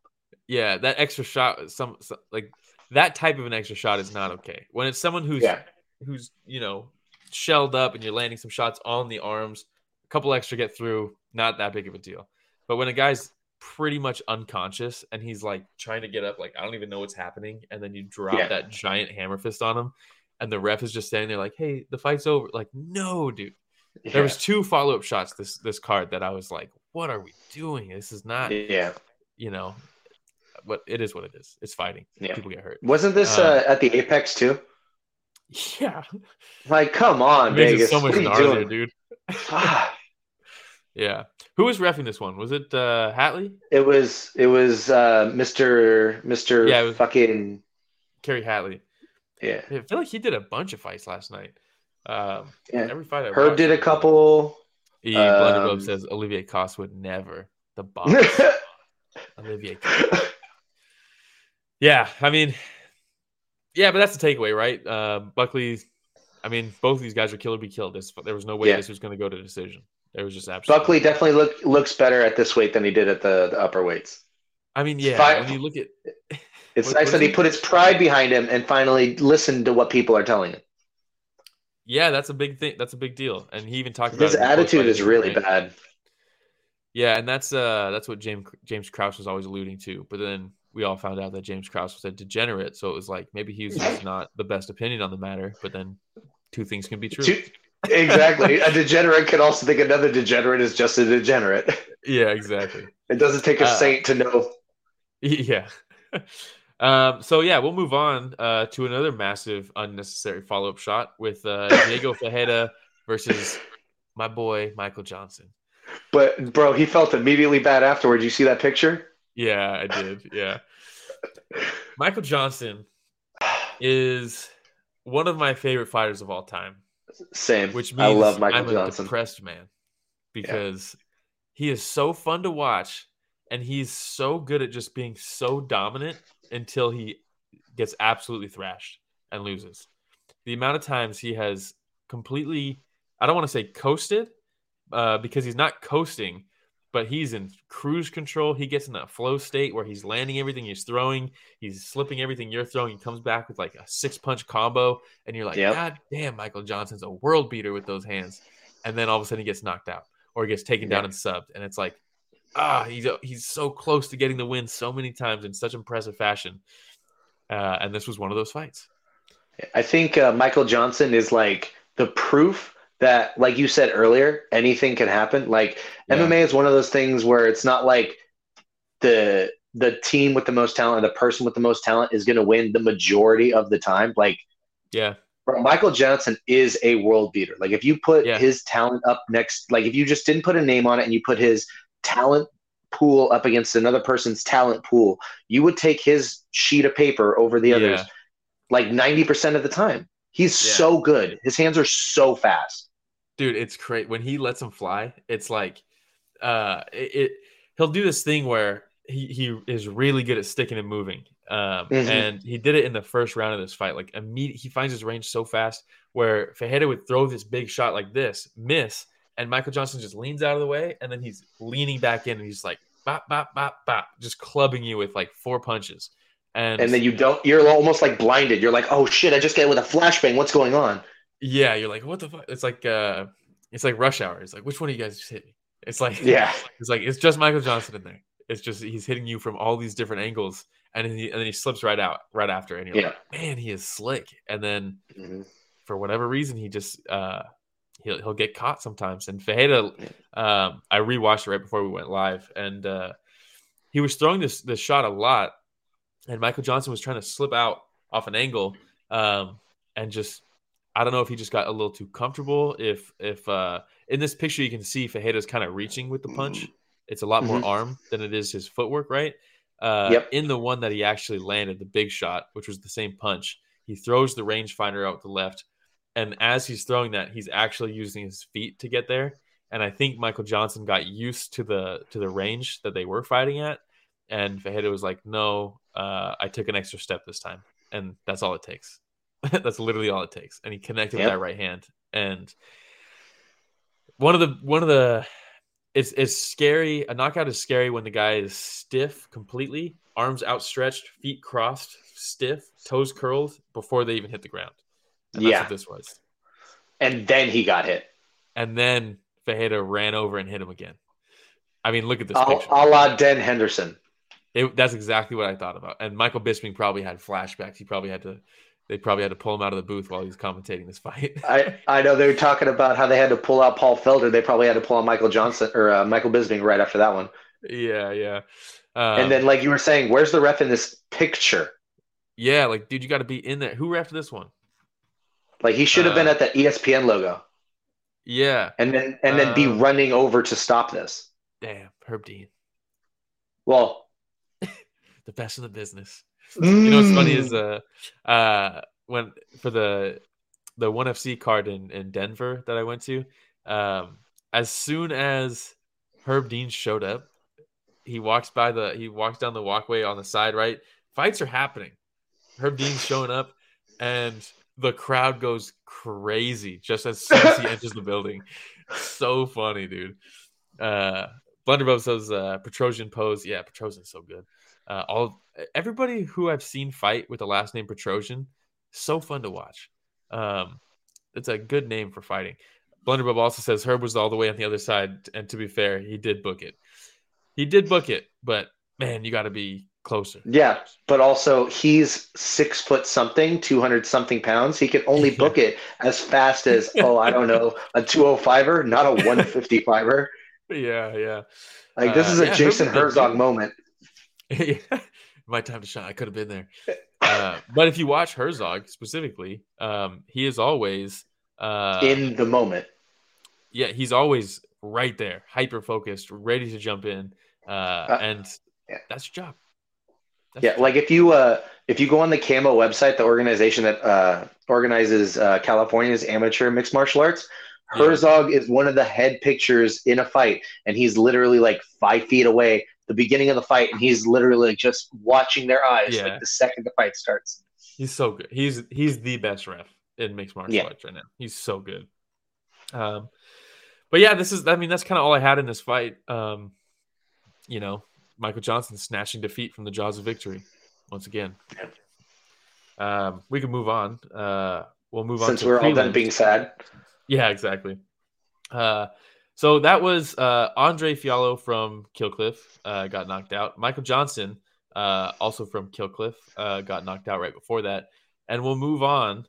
Yeah, that extra shot, some, some, like that type of an extra shot is not okay. When it's someone who's yeah. who's you know shelled up and you're landing some shots on the arms, a couple extra get through, not that big of a deal. But when a guy's pretty much unconscious and he's like trying to get up, like I don't even know what's happening, and then you drop yeah. that giant hammer fist on him, and the ref is just standing there like, "Hey, the fight's over." Like, no, dude. Yeah. There was two follow up shots this this card that I was like, "What are we doing? This is not." Yeah. You know, what it is what it is. It's fighting. Yeah. People get hurt. Wasn't this uh, uh, at the Apex too? Yeah. Like, come on, Vegas. so much gnarlier, dude. yeah. Who was refing this one? Was it uh Hatley? It was it was uh Mr. Mr. Yeah, it was fucking Kerry Hatley. Yeah, I feel like he did a bunch of fights last night. Um, yeah, every fight. I Herb did a couple. He um, says Olivier Coste would never. The boss. Olivier. Coste. Yeah, I mean, yeah, but that's the takeaway, right? Uh, Buckley. I mean, both of these guys are killer be killed. This, there was no way yeah. this was going to go to decision. There was just absolutely. Buckley definitely look looks better at this weight than he did at the, the upper weights. I mean, yeah. Five, when you look at it's what, nice what that he put his pride behind him and finally listened to what people are telling him. Yeah, that's a big thing. That's a big deal. And he even talked about his attitude is really right? bad. Yeah, and that's uh that's what James James Krause was always alluding to. But then we all found out that James Krause was a degenerate, so it was like maybe he was just not the best opinion on the matter. But then two things can be true. Two, exactly. a degenerate can also think another degenerate is just a degenerate. Yeah, exactly. It doesn't take a uh, saint to know. Yeah. Um, so yeah, we'll move on uh, to another massive unnecessary follow up shot with uh, Diego Ferreira versus my boy Michael Johnson. But bro, he felt immediately bad afterwards. You see that picture? Yeah, I did. Yeah, Michael Johnson is one of my favorite fighters of all time. Same. Which means I love Michael I'm Johnson. a depressed man because yeah. he is so fun to watch and he's so good at just being so dominant until he gets absolutely thrashed and loses. The amount of times he has completely, I don't want to say coasted, uh, because he's not coasting, but he's in cruise control. He gets in that flow state where he's landing everything he's throwing, he's slipping everything you're throwing. He comes back with like a six punch combo, and you're like, yep. God damn, Michael Johnson's a world beater with those hands. And then all of a sudden he gets knocked out or he gets taken yep. down and subbed. And it's like, ah, he's he's so close to getting the win so many times in such impressive fashion. Uh, and this was one of those fights. I think uh, Michael Johnson is like the proof that, like you said earlier, anything can happen. Like yeah. MMA is one of those things where it's not like the the team with the most talent, or the person with the most talent, is going to win the majority of the time. Like, yeah, Michael Johnson is a world beater. Like, if you put yeah. his talent up next, like if you just didn't put a name on it and you put his talent pool up against another person's talent pool, you would take his sheet of paper over the others like 90% of the time. He's yeah. so good. His hands are so fast. Dude, it's great. When he lets him fly, it's like uh it, it he'll do this thing where he, he is really good at sticking and moving. Um, mm-hmm. and he did it in the first round of this fight. Like immediate, he finds his range so fast where Ferreira would throw this big shot like this, miss, and Michael Johnson just leans out of the way, and then he's leaning back in, and he's like bop bop bop bop, just clubbing you with like four punches. And, and then you don't you're almost like blinded. You're like, oh shit, I just get with a flashbang. What's going on? Yeah, you're like, what the fuck? It's like uh it's like rush hour. It's like, which one of you guys just hit me? It's like yeah, it's like it's just Michael Johnson in there. It's just he's hitting you from all these different angles, and he, and then he slips right out right after, and you're yeah. like, man, he is slick. And then mm-hmm. for whatever reason, he just uh he'll he'll get caught sometimes. And Ferreira, um, I rewatched it right before we went live, and uh, he was throwing this this shot a lot, and Michael Johnson was trying to slip out off an angle, um, and just I don't know if he just got a little too comfortable. If if uh, in this picture you can see Ferreira's kind of reaching with the punch. It's a lot more mm-hmm. arm than it is his footwork, right? Uh, yep. In the one that he actually landed, the big shot, which was the same punch, he throws the rangefinder out the left, and as he's throwing that, he's actually using his feet to get there. And I think Michael Johnson got used to the to the range that they were fighting at, and Ferreira was like, "No, uh, I took an extra step this time, and that's all it takes. that's literally all it takes." And he connected yep. with that right hand, and one of the one of the it's it's scary. A knockout is scary when the guy is stiff completely, arms outstretched, feet crossed, stiff, toes curled before they even hit the ground. And yeah, this was. And then he got hit. And then Ferreira ran over and hit him again. I mean, look at this a, picture. A la Dan Henderson. It, that's exactly what I thought about. And Michael Bisping probably had flashbacks. He probably had to. They probably had to pull him out of the booth while he was commentating this fight. I, I know they were talking about how they had to pull out Paul Felder. They probably had to pull out Michael Johnson or uh, Michael Bisping right after that one. Yeah, yeah. Um, and then, like you were saying, where's the ref in this picture? Yeah, like, dude, you got to be in there. Who refed this one? Like he should have uh, been at the ESPN logo. Yeah. And then and then be um, running over to stop this. Damn, Herb Dean. Well, the best in the business. Mm. You know what's funny is uh uh when for the the one FC card in, in Denver that I went to, um, as soon as Herb Dean showed up, he walks by the he walks down the walkway on the side, right? Fights are happening. Herb Dean's showing up and the crowd goes crazy just as soon as he enters the building. So funny, dude. Uh, Blunderbub says uh, Petrosian pose. Yeah, Petrosian's so good. Uh, all everybody who I've seen fight with the last name Petrosian, so fun to watch. Um, it's a good name for fighting. Blunderbub also says Herb was all the way on the other side, and to be fair, he did book it. He did book it, but man, you got to be closer. Yeah, but also he's six foot something, two hundred something pounds. He can only book it as fast as oh, I don't know, a two oh fiver, not a one fifty fiver. Yeah, yeah. Like this uh, is a yeah, Jason Herzog moment. yeah, my time to shine. I could have been there. Uh, but if you watch Herzog specifically, um, he is always uh, in the moment. Yeah, he's always right there, hyper focused, ready to jump in, uh, uh and yeah. that's your job. That's yeah, like if you uh if you go on the Camo website, the organization that uh organizes uh, California's amateur mixed martial arts, Herzog yeah. is one of the head pictures in a fight, and he's literally like five feet away, the beginning of the fight, and he's literally just watching their eyes yeah. like the second the fight starts. He's so good. He's he's the best ref in mixed martial yeah. arts right now. He's so good. Um, but yeah, this is I mean that's kind of all I had in this fight. Um, you know, Michael Johnson snatching defeat from the jaws of victory once again. Um, we can move on. Uh, we'll move Since on since we're all done being sad. Yeah, exactly. Uh, So that was uh, Andre Fialho from Killcliff uh, got knocked out. Michael Johnson, uh, also from Killcliff, uh, got knocked out right before that. And we'll move on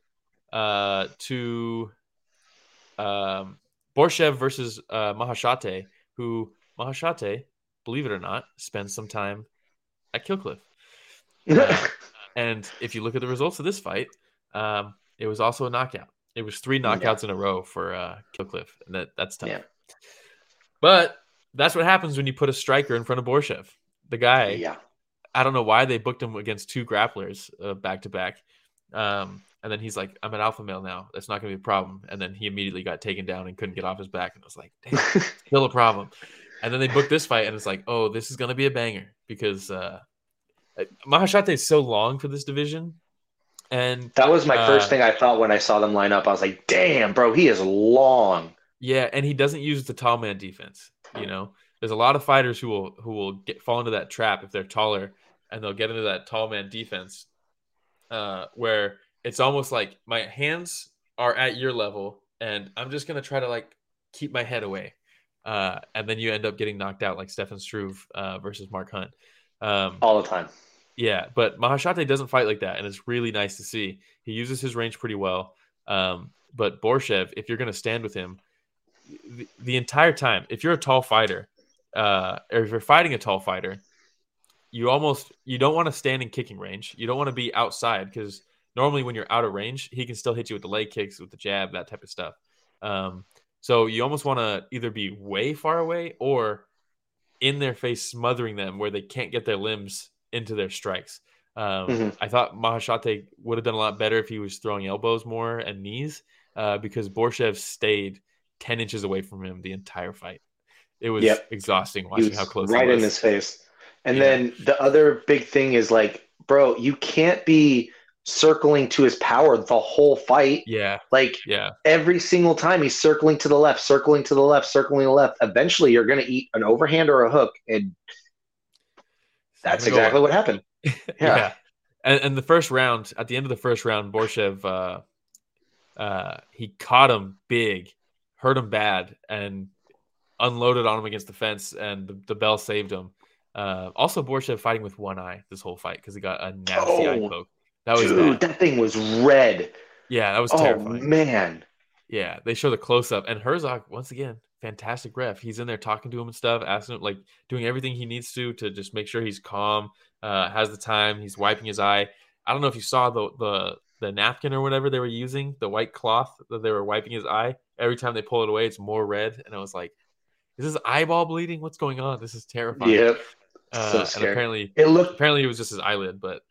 uh, to um, Borshchev versus uh, Maheshate, who Maheshate, believe it or not, spend some time at Killcliff. Uh, and if you look at the results of this fight, um, it was also a knockout. It was three knockouts yeah. in a row for uh, Killcliff, and that that's tough. Yeah. But that's what happens when you put a striker in front of Borshchev. The guy, yeah. I don't know why they booked him against two grapplers uh, back to back. Um, and then he's like, I'm an alpha male now. That's not going to be a problem. And then he immediately got taken down and couldn't get off his back. And I was like, damn, still a problem. And then they booked this fight, and it's like, oh, this is going to be a banger because uh, Maheshate is so long for this division. And that was my uh, first thing I thought when I saw them line up. I was like, damn, bro, he is long. Yeah, and he doesn't use the tall man defense. You know, there's a lot of fighters who will who will get fall into that trap if they're taller, and they'll get into that tall man defense, uh, where it's almost like my hands are at your level, and I'm just gonna try to like keep my head away, uh, and then you end up getting knocked out like Stefan Struve uh, versus Mark Hunt. Um, All the time. Yeah, but Maheshate doesn't fight like that, and it's really nice to see. He uses his range pretty well. Um, but Borshchev, if you're going to stand with him, the, the, entire time, if you're a tall fighter, uh, or if you're fighting a tall fighter, you almost you don't want to stand in kicking range. You don't want to be outside because normally when you're out of range, he can still hit you with the leg kicks, with the jab, that type of stuff. Um, so you almost want to either be way far away or in their face, smothering them where they can't get their limbs into their strikes. Um, mm-hmm. I thought Maheshate would have done a lot better if he was throwing elbows more and knees uh, because Borshchev stayed 10 inches away from him the entire fight. It was yep. exhausting watching how close he was. right in his face. And yeah. then the other big thing is like, bro, you can't be circling to his power the whole fight. Yeah. Like yeah. every single time he's circling to the left, circling to the left, circling to the left. Eventually you're gonna eat an overhand or a hook. And that's exactly what happened. Yeah. yeah. And, and, the first round, at the end of the first round, Borshchev uh uh he caught him big, hurt him bad, and unloaded on him against the fence, and the, the bell saved him. Uh, also, Borshchev fighting with one eye this whole fight because he got a nasty oh. eye poke. That was Dude, bad. that thing was red. Yeah, that was oh, terrifying. man. Yeah, they show the close up, and Herzog once again, fantastic ref. He's in there talking to him and stuff, asking him like doing everything he needs to to just make sure he's calm, uh, has the time. He's wiping his eye. I don't know if you saw the the the napkin or whatever they were using, the white cloth that they were wiping his eye. Every time they pull it away, it's more red, and I was like, "Is his eyeball bleeding? What's going on? This is terrifying." Yep. Uh, so. And apparently, it looked apparently it was just his eyelid, but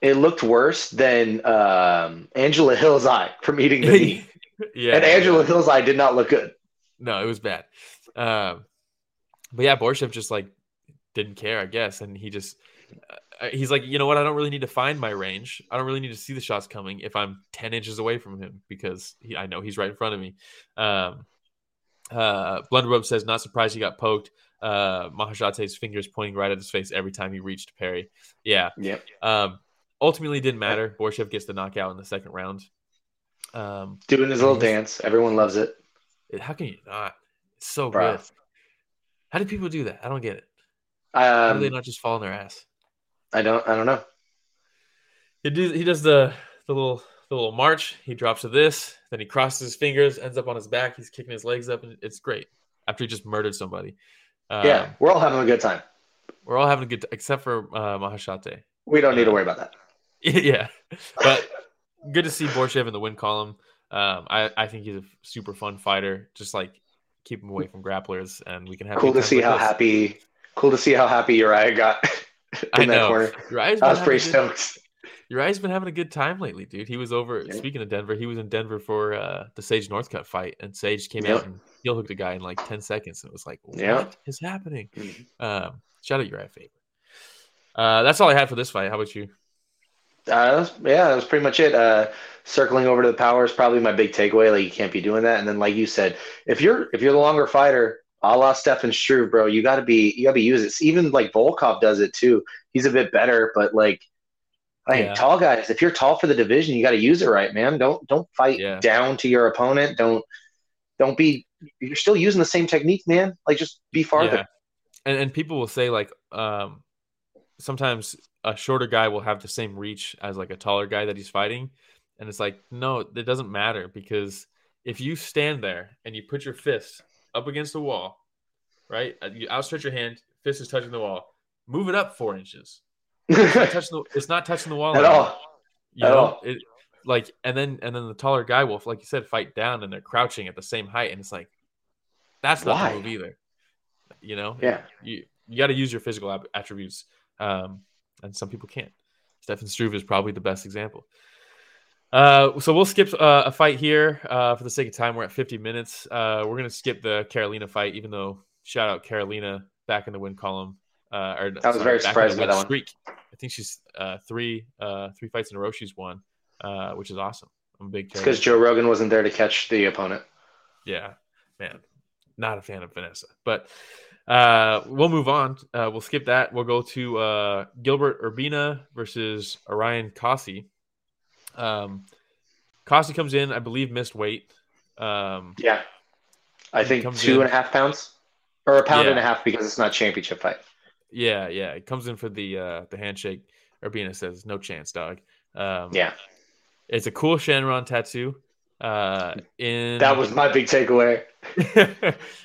it looked worse than um, Angela Hill's eye from eating the meat. yeah, and Angela yeah. Hill's eye did not look good. No, it was bad. Um, but yeah, Borshchev just like didn't care, I guess, and he just uh, he's like, you know what? I don't really need to find my range. I don't really need to see the shots coming if I'm ten inches away from him because he, I know he's right in front of me. Um, uh, Blunderbub says, not surprised he got poked. Uh, Maheshate's fingers pointing right at his face every time he reached Perry. Yeah. Yep. Um, ultimately didn't matter. Borshchev gets the knockout in the second round. Um, Doing his little dance. Everyone loves it. How can you not? It's so Bruh. good. How do people do that? I don't get it. Um, How do they not just fall on their ass? I don't. I don't know. He does. He does the the little the little march. He drops to this. Then he crosses his fingers, ends up on his back. He's kicking his legs up, and it's great. After he just murdered somebody. Um, yeah, we're all having a good time. We're all having a good, t- except for uh, Maheshate. We don't need to uh, worry about that. yeah, but good to see Borshchev in the win column. Um, I, I think he's a super fun fighter. Just like keep him away from grapplers, and we can have cool to see how this. happy. Cool to see how happy Uriah got in I that know. corner. Uriah's I was pretty stoked. Uriah's been having a good time lately, dude. He was over. Yeah. Speaking of Denver, he was in Denver for uh, the Sage Northcutt fight, and Sage came out and heel hooked a guy in like ten seconds, and it was like, what yeah. is happening? Mm-hmm. Um, shout out Uriah Faber. Uh, that's all I had for this fight. How about you? Uh, yeah, that was pretty much it. Uh, circling over to the power is probably my big takeaway. Like you can't be doing that. And then, like you said, if you're if you're the longer fighter, a la Stefan Struve, bro, you got to be you got to be use it. Even like Volkov does it too. He's a bit better, but like, like yeah. tall guys, if you're tall for the division, you got to use it right, man. Don't don't fight yeah. down to your opponent. Don't don't be you're still using the same technique, man. Like just be farther. Yeah. And and people will say like um sometimes a shorter guy will have the same reach as like a taller guy that he's fighting. And it's like, no, it doesn't matter because if you stand there and you put your fist up against the wall, right? Uh, you outstretch your hand, fist is touching the wall, move it up four inches. It's not touching the, it's not touching the wall at all. You at know, all. It, like, and then and then the taller guy will, like you said, fight down and they're crouching at the same height, and it's like that's not Why? the move either. You know, yeah, you you got to use your physical attributes, um, and some people can't. Stefan Struve is probably the best example. Uh, so we'll skip uh, a fight here uh, for the sake of time. We're at 50 minutes. Uh, we're gonna skip the Karolina fight, even though shout out Karolina back in the win column. Uh, or, I was sorry, very surprised by that streak. one. I think she's uh, three uh three fights in a row she's won, uh, which is awesome. I'm a big. because Joe Rogan wasn't there to catch the opponent. Yeah, man, not a fan of Vanessa, but we'll move on. Uh, we'll skip that. We'll go to uh, Gilbert Urbina versus Orion Cosce. Um, Cosce comes in, I believe, missed weight. Um, yeah, I think two in. and a half pounds, or a pound yeah. and a half because it's not championship fight. Yeah, yeah, it comes in for the uh, the handshake. Urbina says, "No chance, dog." Um, yeah, it's a cool Shenron tattoo. Uh, in that was my big takeaway.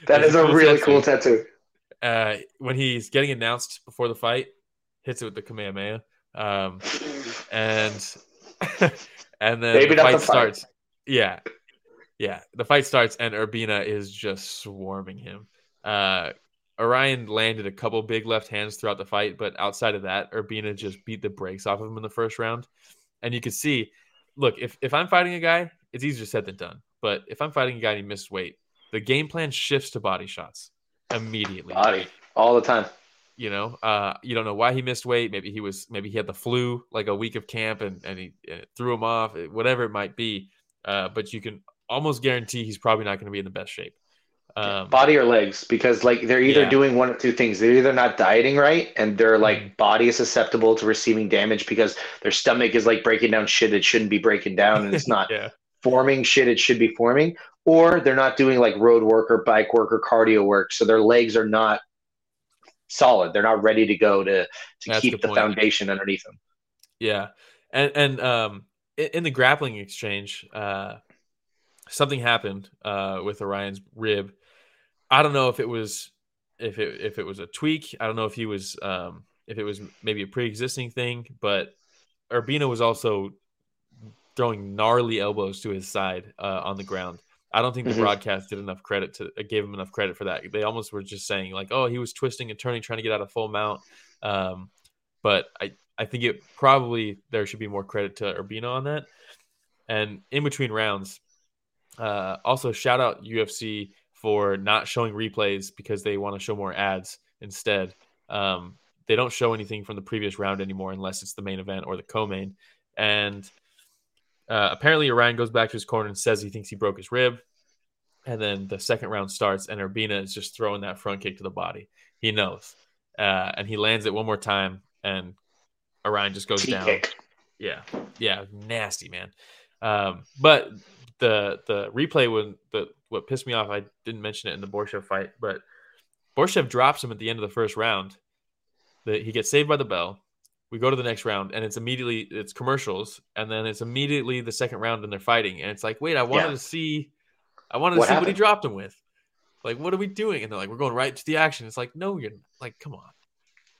that is a, cool really tattoo. cool tattoo. Uh, when he's getting announced before the fight, hits it with the Kamehameha. Um, and and then Maybe the fight, the fight starts. Yeah, yeah. The fight starts, and Urbina is just swarming him. Uh, Orion landed a couple big left hands throughout the fight, but outside of that, Urbina just beat the brakes off of him in the first round. And you can see, look, if, if I'm fighting a guy, it's easier said than done. But if I'm fighting a guy and he missed weight, the game plan shifts to body shots immediately. Body all the time. You know, uh, you don't know why he missed weight. Maybe he was, maybe he had the flu, like a week of camp, and and he and threw him off. Whatever it might be, uh, but you can almost guarantee he's probably not going to be in the best shape. Um, body or legs, because like they're either yeah. doing one of two things. They're either not dieting right, and their like mm-hmm. body is susceptible to receiving damage because their stomach is like breaking down shit it shouldn't be breaking down, and it's not yeah. forming shit it should be forming. Or they're not doing like road work or bike work or cardio work, so their legs are not solid. They're not ready to go to to That's keep the, the foundation underneath them. Yeah, and and um, in the grappling exchange, uh, something happened uh, with Orion's rib. I don't know if it was if it if it was a tweak. I don't know if he was um, if it was maybe a pre-existing thing, but Urbina was also throwing gnarly elbows to his side uh, on the ground. I don't think the mm-hmm. broadcast did enough credit to uh, gave him enough credit for that. They almost were just saying like, "Oh, he was twisting and turning, trying to get out of full mount." Um, but I I think it probably there should be more credit to Urbina on that. And in between rounds, uh, also shout out UFC for not showing replays because they want to show more ads instead. Um, they don't show anything from the previous round anymore unless it's the main event or the co-main. And uh, apparently, Orion goes back to his corner and says he thinks he broke his rib. And then the second round starts, and Urbina is just throwing that front kick to the body. He knows. Uh, and he lands it one more time, and Orion just goes down. Kick. Yeah. Yeah. Nasty, man. Um, but the the replay when the what pissed me off, I didn't mention it in the Borshchev fight, but Borshchev drops him at the end of the first round. The, he gets saved by the bell we go to the next round and it's immediately it's commercials and then it's immediately the second round and they're fighting and it's like wait i wanted yeah. to see i wanted to see happened? what he dropped him with like what are we doing and they're like we're going right to the action it's like no you're like come on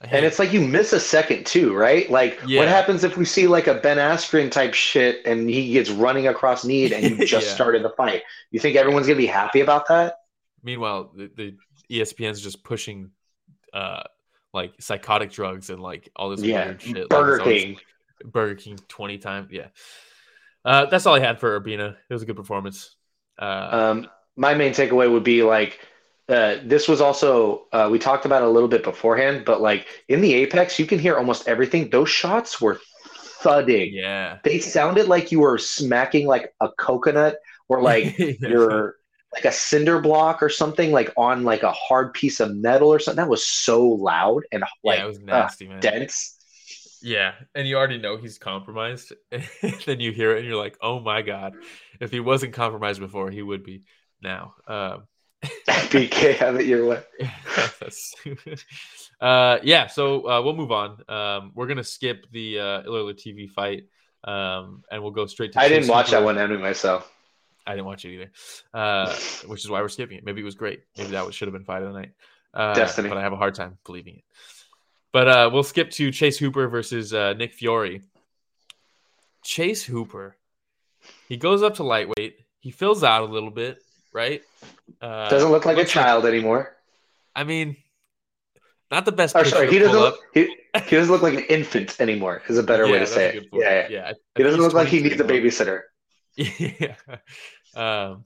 and it's like you miss a second too, right? Like, yeah. what happens if we see like a Ben Askren type shit and he gets running across need and you just yeah. started the fight? You think everyone's gonna be happy about that? Meanwhile, the, the ESPN's just pushing uh, like psychotic drugs and like all this yeah. weird shit. Burger like, King. Burger King 20 times. Yeah. Uh, that's all I had for Urbina. It was a good performance. Uh, um, my main takeaway would be like, uh, this was also uh, we talked about a little bit beforehand, but like in the apex, you can hear almost everything. Those shots were thudding. Yeah, they sounded like you were smacking like a coconut or like you're like a cinder block or something like on like a hard piece of metal or something. That was so loud and like yeah, it was nasty, uh, man. dense. Yeah, and you already know he's compromised. then you hear it and you're like, "Oh my god! If he wasn't compromised before, he would be now." Uh, BK, have it your way. uh, yeah, so uh, we'll move on. Um, we're gonna skip the uh, Ilir TV fight, um, and we'll go straight to. I didn't watch that one anyway, myself. I didn't watch it either, uh, which is why we're skipping it. Maybe it was great. Maybe that should have been fight of the night. Uh, Destiny, but I have a hard time believing it. But uh, we'll skip to Chase Hooper versus uh, Nick Fiore. Chase Hooper, he goes up to lightweight. He fills out a little bit, right? Uh, doesn't look like a child like, anymore. I mean, not the best. Oh, sorry, he doesn't. Look, he, he doesn't look like an infant anymore. Is a better yeah, way to say it. Yeah, yeah. yeah he doesn't look like he needs a babysitter. Yeah. Um,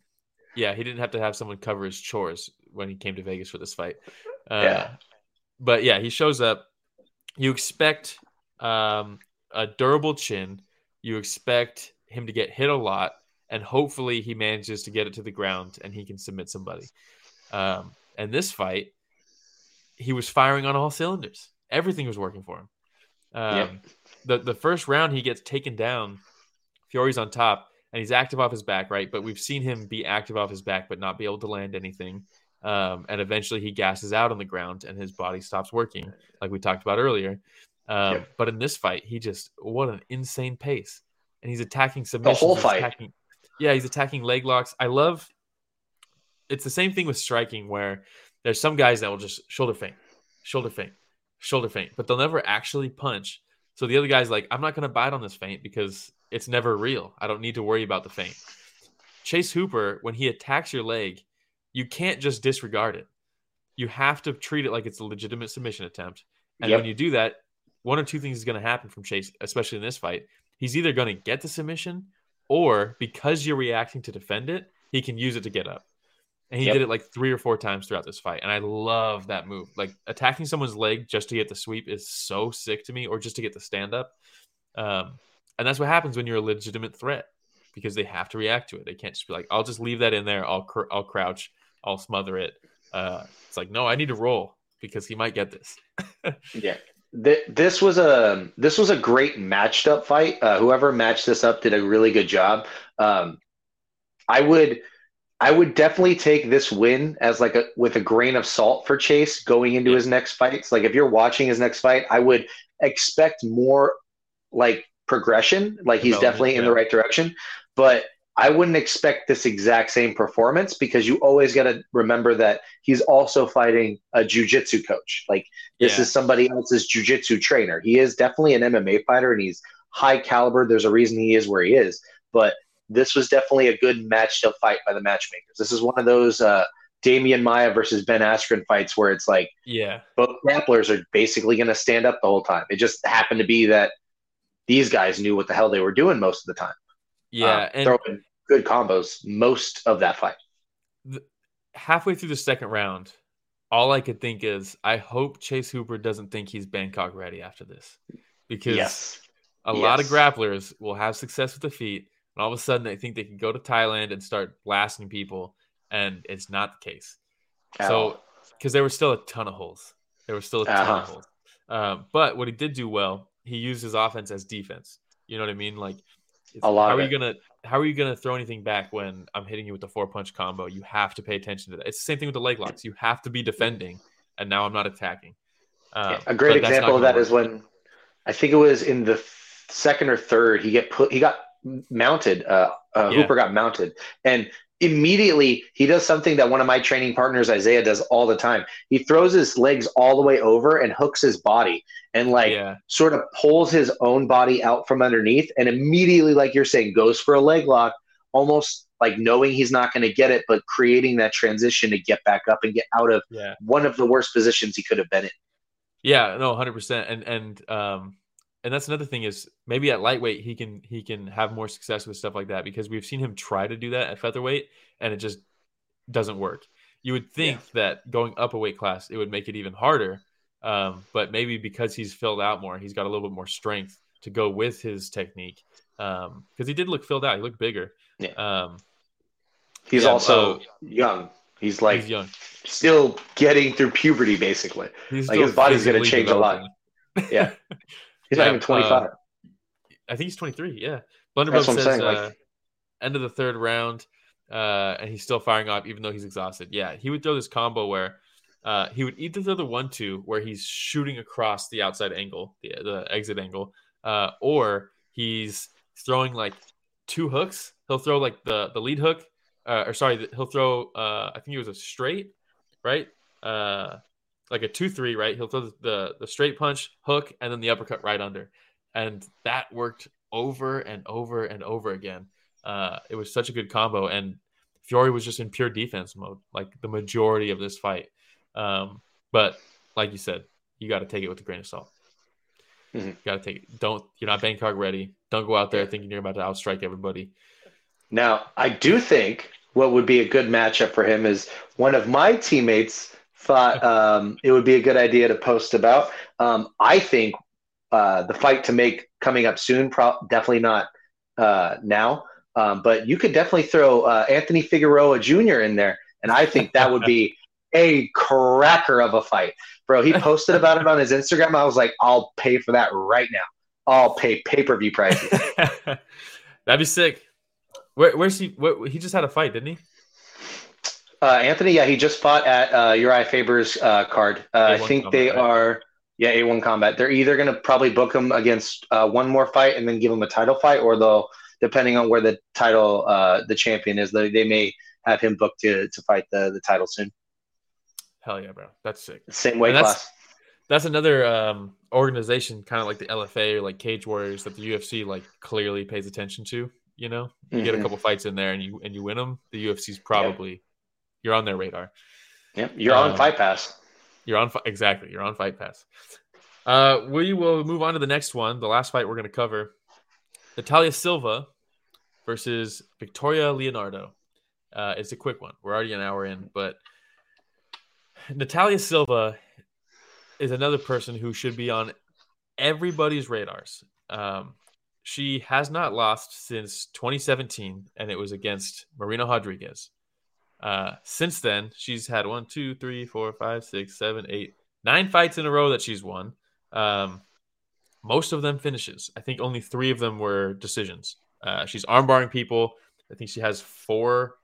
yeah, he didn't have to have someone cover his chores when he came to Vegas for this fight. Uh, yeah. But yeah, he shows up. You expect um, a durable chin. You expect him to get hit a lot, and hopefully he manages to get it to the ground and he can submit somebody. Um, and this fight, he was firing on all cylinders. Everything was working for him. Um. The the first round he gets taken down. Fiore's on top and he's active off his back, right? But we've seen him be active off his back, but not be able to land anything. Um, and eventually he gasses out on the ground and his body stops working, like we talked about earlier. Um, yep. But in this fight, he just what an insane pace, and he's attacking submissions. The whole fight. Attacking, yeah, he's attacking leg locks. I love. It's the same thing with striking, where there's some guys that will just shoulder faint, shoulder faint, shoulder faint, but they'll never actually punch. So the other guy's like, I'm not going to bite on this faint because it's never real. I don't need to worry about the feint. Chase Hooper, when he attacks your leg, you can't just disregard it. You have to treat it like it's a legitimate submission attempt. And yep. when you do that, one or two things is going to happen from Chase, especially in this fight. He's either going to get the submission, or because you're reacting to defend it, he can use it to get up. And he yep. did it like three or four times throughout this fight. And I love that move. Like attacking someone's leg just to get the sweep is so sick to me, or just to get the stand up. Um, and that's what happens when you're a legitimate threat because they have to react to it. They can't just be like, I'll just leave that in there. I'll, cr- I'll crouch. I'll smother it. Uh, it's like, no, I need to roll because he might get this. yeah. This was a this was a great matched up fight. Uh, whoever matched this up did a really good job. Um, I would I would definitely take this win as like a with a grain of salt for Chase going into his next fights. Like if you're watching his next fight, I would expect more like progression. Like he's definitely in the right direction, but I wouldn't expect this exact same performance because you always got to remember that he's also fighting a jujitsu coach. Like this yeah. is somebody else's jujitsu trainer. He is definitely an MMA fighter and he's high caliber. There's a reason he is where he is, but this was definitely a good match up fight by the matchmakers. This is one of those uh, Demian Maia versus Ben Askren fights where it's like, yeah, both grapplers are basically going to stand up the whole time. It just happened to be that these guys knew what the hell they were doing most of the time. Yeah, um, and throwing good combos most of that fight. The, halfway through the second round, all I could think is, I hope Chase Hooper doesn't think he's Bangkok ready after this, because yes. a yes. lot of grapplers will have success with the feet, and all of a sudden they think they can go to Thailand and start blasting people, and it's not the case. So, because there were still a ton of holes, there were still a ton uh-huh. of holes. Um, but what he did do well he used his offense as defense. You know what I mean? Like, a lot. How are you gonna How are you gonna throw anything back when I'm hitting you with the four punch combo? You have to pay attention to that. It's the same thing with the leg locks. You have to be defending, and now I'm not attacking. Um, a great example of that work. is when I think it was in the second or third he get put he got mounted. Uh, uh, yeah. Hooper got mounted, and immediately he does something that one of my training partners Isaiah does all the time. He throws his legs all the way over and hooks his body and like yeah. sort of pulls his own body out from underneath and immediately like you're saying goes for a leg lock almost like knowing he's not going to get it but creating that transition to get back up and get out of yeah. one of the worst positions he could have been in. Yeah, no, 100% and and um and that's another thing is maybe at lightweight he can he can have more success with stuff like that because we've seen him try to do that at featherweight and it just doesn't work. You would think yeah. that going up a weight class it would make it even harder, um, but maybe because he's filled out more, he's got a little bit more strength to go with his technique. Because um, he did look filled out, he looked bigger. Yeah. Um, he's yeah, also uh, young. He's like he's young. still getting through puberty, basically. He's like his body's going to change developing. a lot. Yeah. He's yeah, not even 25. Uh, I think he's 23. Yeah. Blunderbub says uh, end of the third round. uh, and he's still firing off even though he's exhausted. Yeah, he would throw this combo where uh, he would either throw the one two where he's shooting across the outside angle, the, the exit angle, uh, or he's throwing like two hooks. He'll throw like the the lead hook, uh, or sorry, he'll throw. Uh, I think it was a straight, right? Like a two three, right? He'll throw the, the the straight punch, hook, and then the uppercut right under, and that worked over and over and over again. Uh, it was such a good combo, and Fiore was just in pure defense mode, like the majority of this fight. Um, but like you said, you got to take it with a grain of salt. Mm-hmm. You got to take it. Don't you're not Bangkok ready. Don't go out there thinking you're about to outstrike everybody. Now, I do think what would be a good matchup for him is one of my teammates thought um, it would be a good idea to post about. Um, I think uh, the fight to make coming up soon, pro- definitely not uh, now, um, but you could definitely throw uh, Anthony Figueroa Jr. in there, and I think that would be a cracker of a fight, bro. He posted about it on his Instagram. I was like, I'll pay for that right now. I'll pay pay per view prices. That'd be sick. Where, where's he? Where, he just had a fight, didn't he? Uh, Anthony, yeah, he just fought at uh, Uriah Faber's uh, card. Uh, I think combat, they right? are, yeah, A1 combat. They're either going to probably book him against uh, one more fight and then give him a title fight, or they'll, depending on where the title, uh, the champion is, they, they may have him booked to, to fight the, the title soon. Hell yeah, bro. That's sick. Same weight that's, class. That's another um, organization, kind of like the LFA or like Cage Warriors, that the UFC like clearly pays attention to. You know, you mm-hmm. get a mm-hmm. couple fights in there and you and you win them. The UFC's probably yep. You're on their radar. Yep, you're um, on Fight Pass. You're on exactly. You're on Fight Pass. Uh, we will move on to the next one. The last fight we're going to cover: Natalia Silva versus Victoria Leonardo. Uh, it's a quick one. We're already an hour in, but Natalia Silva is another person who should be on everybody's radars. Um, she has not lost since 2017, and it was against Marina Rodriguez. Uh, since then, she's had one, two, three, four, five, six, seven, eight, nine fights in a row that she's won. Um, most of them finishes. I think only three of them were decisions. Uh, she's armbarring people. I think she has four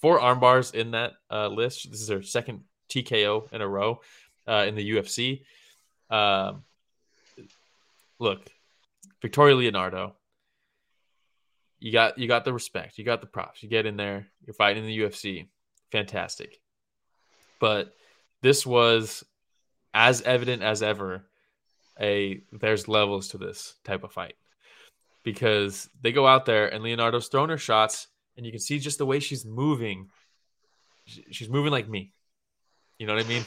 four armbars in that uh, list. This is her second TKO in a row uh, in the UFC. Um, look, Victoria Leonardo, you got you got the respect, you got the props. You get in there, you're fighting in the UFC, fantastic. But this was as evident as ever. A there's levels to this type of fight because they go out there and Leonardo's throwing her shots, and you can see just the way she's moving. She's moving like me. You know what I mean?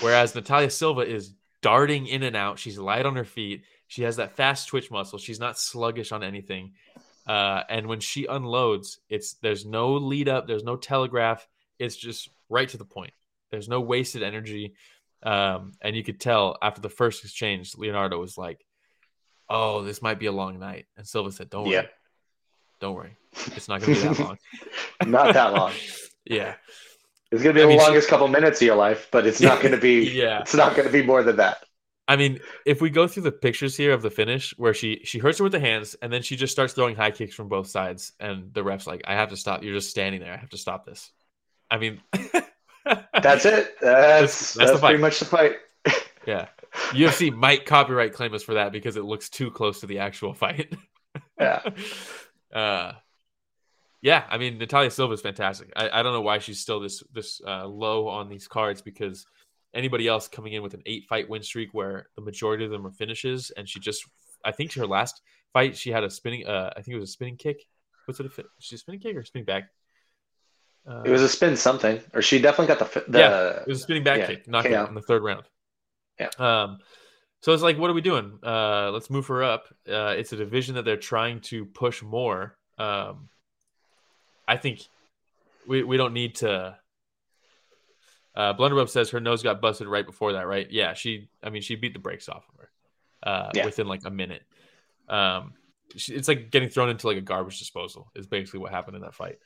Whereas Natalia Silva is darting in and out. She's light on her feet. She has that fast twitch muscle. She's not sluggish on anything. Uh, and when she unloads, it's there's no lead up, there's no telegraph. It's just right to the point. There's no wasted energy. Um, and you could tell after the first exchange, Leonardo was like, "Oh, this might be a long night." And Silva said, "Don't yeah. worry, don't worry, it's not going to be that long. not that long." yeah. It's going to be I the mean, longest she, couple minutes of your life, but it's not going to be. yeah, it's not going to be more than that. I mean, if we go through the pictures here of the finish, where she she hurts her with the hands, and then she just starts throwing high kicks from both sides, and the ref's like, "I have to stop. You're just standing there. I have to stop this." I mean, that's it. That's that's, that's pretty much the fight. yeah, UFC might copyright claim us for that because it looks too close to the actual fight. yeah. Uh, yeah, I mean Natalia Silva is fantastic. I, I don't know why she's still this this uh, low on these cards because anybody else coming in with an eight fight win streak where the majority of them are finishes, and she just I think her last fight she had a spinning uh, I think it was a spinning kick. What's it? A, she a spinning kick or spinning back? Uh, it was a spin something, or she definitely got the, the yeah. It was a spinning back yeah, kick, knockout out in the third round. Yeah. Um, so it's like, what are we doing? Uh, let's move her up. Uh, it's a division that they're trying to push more. Um, I think we, we don't need to. Uh, Blunderbub says her nose got busted right before that, right? Yeah, she. I mean, she beat the brakes off of her uh, yeah. within like a minute. Um, she, it's like getting thrown into like a garbage disposal. Is basically what happened in that fight.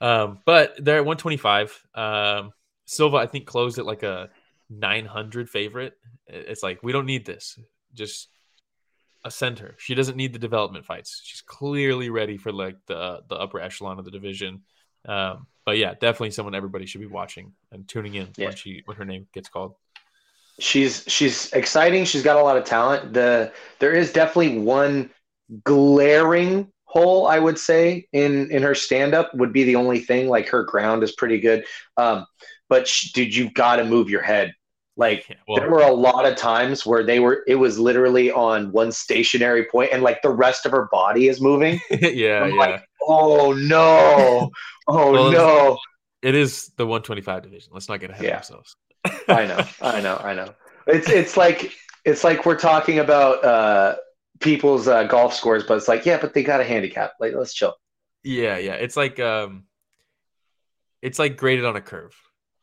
Um, but they're at 125. Um, Silva, I think, closed at like a 900 favorite. It's like we don't need this. Just a center. She doesn't need the development fights. She's clearly ready for like the the upper echelon of the division. Um, but yeah, definitely someone everybody should be watching and tuning in Yeah. when she when her name gets called. she's she's exciting. She's got a lot of talent. The there is definitely one glaring hole I would say in in her stand up would be the only thing. Like her ground is pretty good, um, but sh- dude, you've got to move your head. Like Yeah, well, there were a lot of times where they were it was literally on one stationary point and like the rest of her body is moving. yeah, I'm yeah. like, oh no, oh Well, no. it is the 125 division. Let's not get ahead Yeah. of ourselves. I know, I know, I know. It's it's like it's like we're talking about uh, people's uh, golf scores, but it's like, yeah, but they got a handicap. Like, let's chill. Yeah, yeah. It's like um, it's like graded on a curve.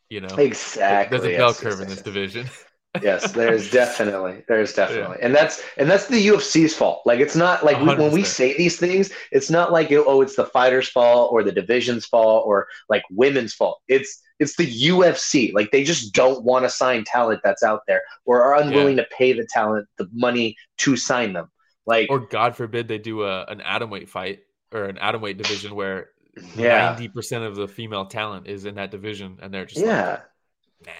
You know, Exactly. there's a bell yes, curve yes, in this yes. division. yes, there's definitely, there's definitely, and that's and that's the UFC's fault. Like, it's not like we, when we say these things, it's not like oh, it's the fighter's fault or the division's fault or like women's fault. It's it's the UFC. Like, they just don't want to sign talent that's out there or are unwilling to pay the talent the money to sign them. Like, or God forbid they do a an atom weight fight or an atom weight division where yeah, ninety percent of the female talent is in that division, and they're just yeah. like, nah.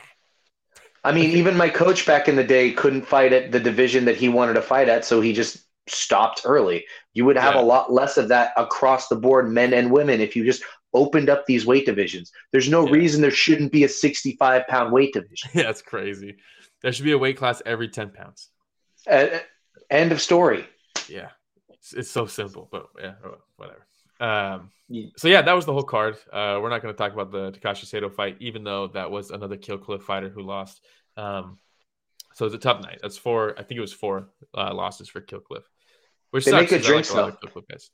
I mean, even my coach back in the day couldn't fight at the division that he wanted to fight at, so he just stopped early. You would have Yeah. a lot less of that across the board, men and women, if you just opened up these weight divisions. There's no Yeah. reason there shouldn't be a 65 pound weight division. Yeah, it's crazy. There should be a weight class every ten pounds. Uh, end of story. Yeah, it's, it's so simple, but yeah, oh, whatever. Um, so yeah, that was the whole card. Uh, we're not going to talk about the Takashi Sato fight, even though that was another Kill Cliff fighter who lost. Um, so it's a tough night. That's four. I think it was four uh, losses for Kill Cliff, which They sucks make good I like a lot of though. Kill Cliff guys.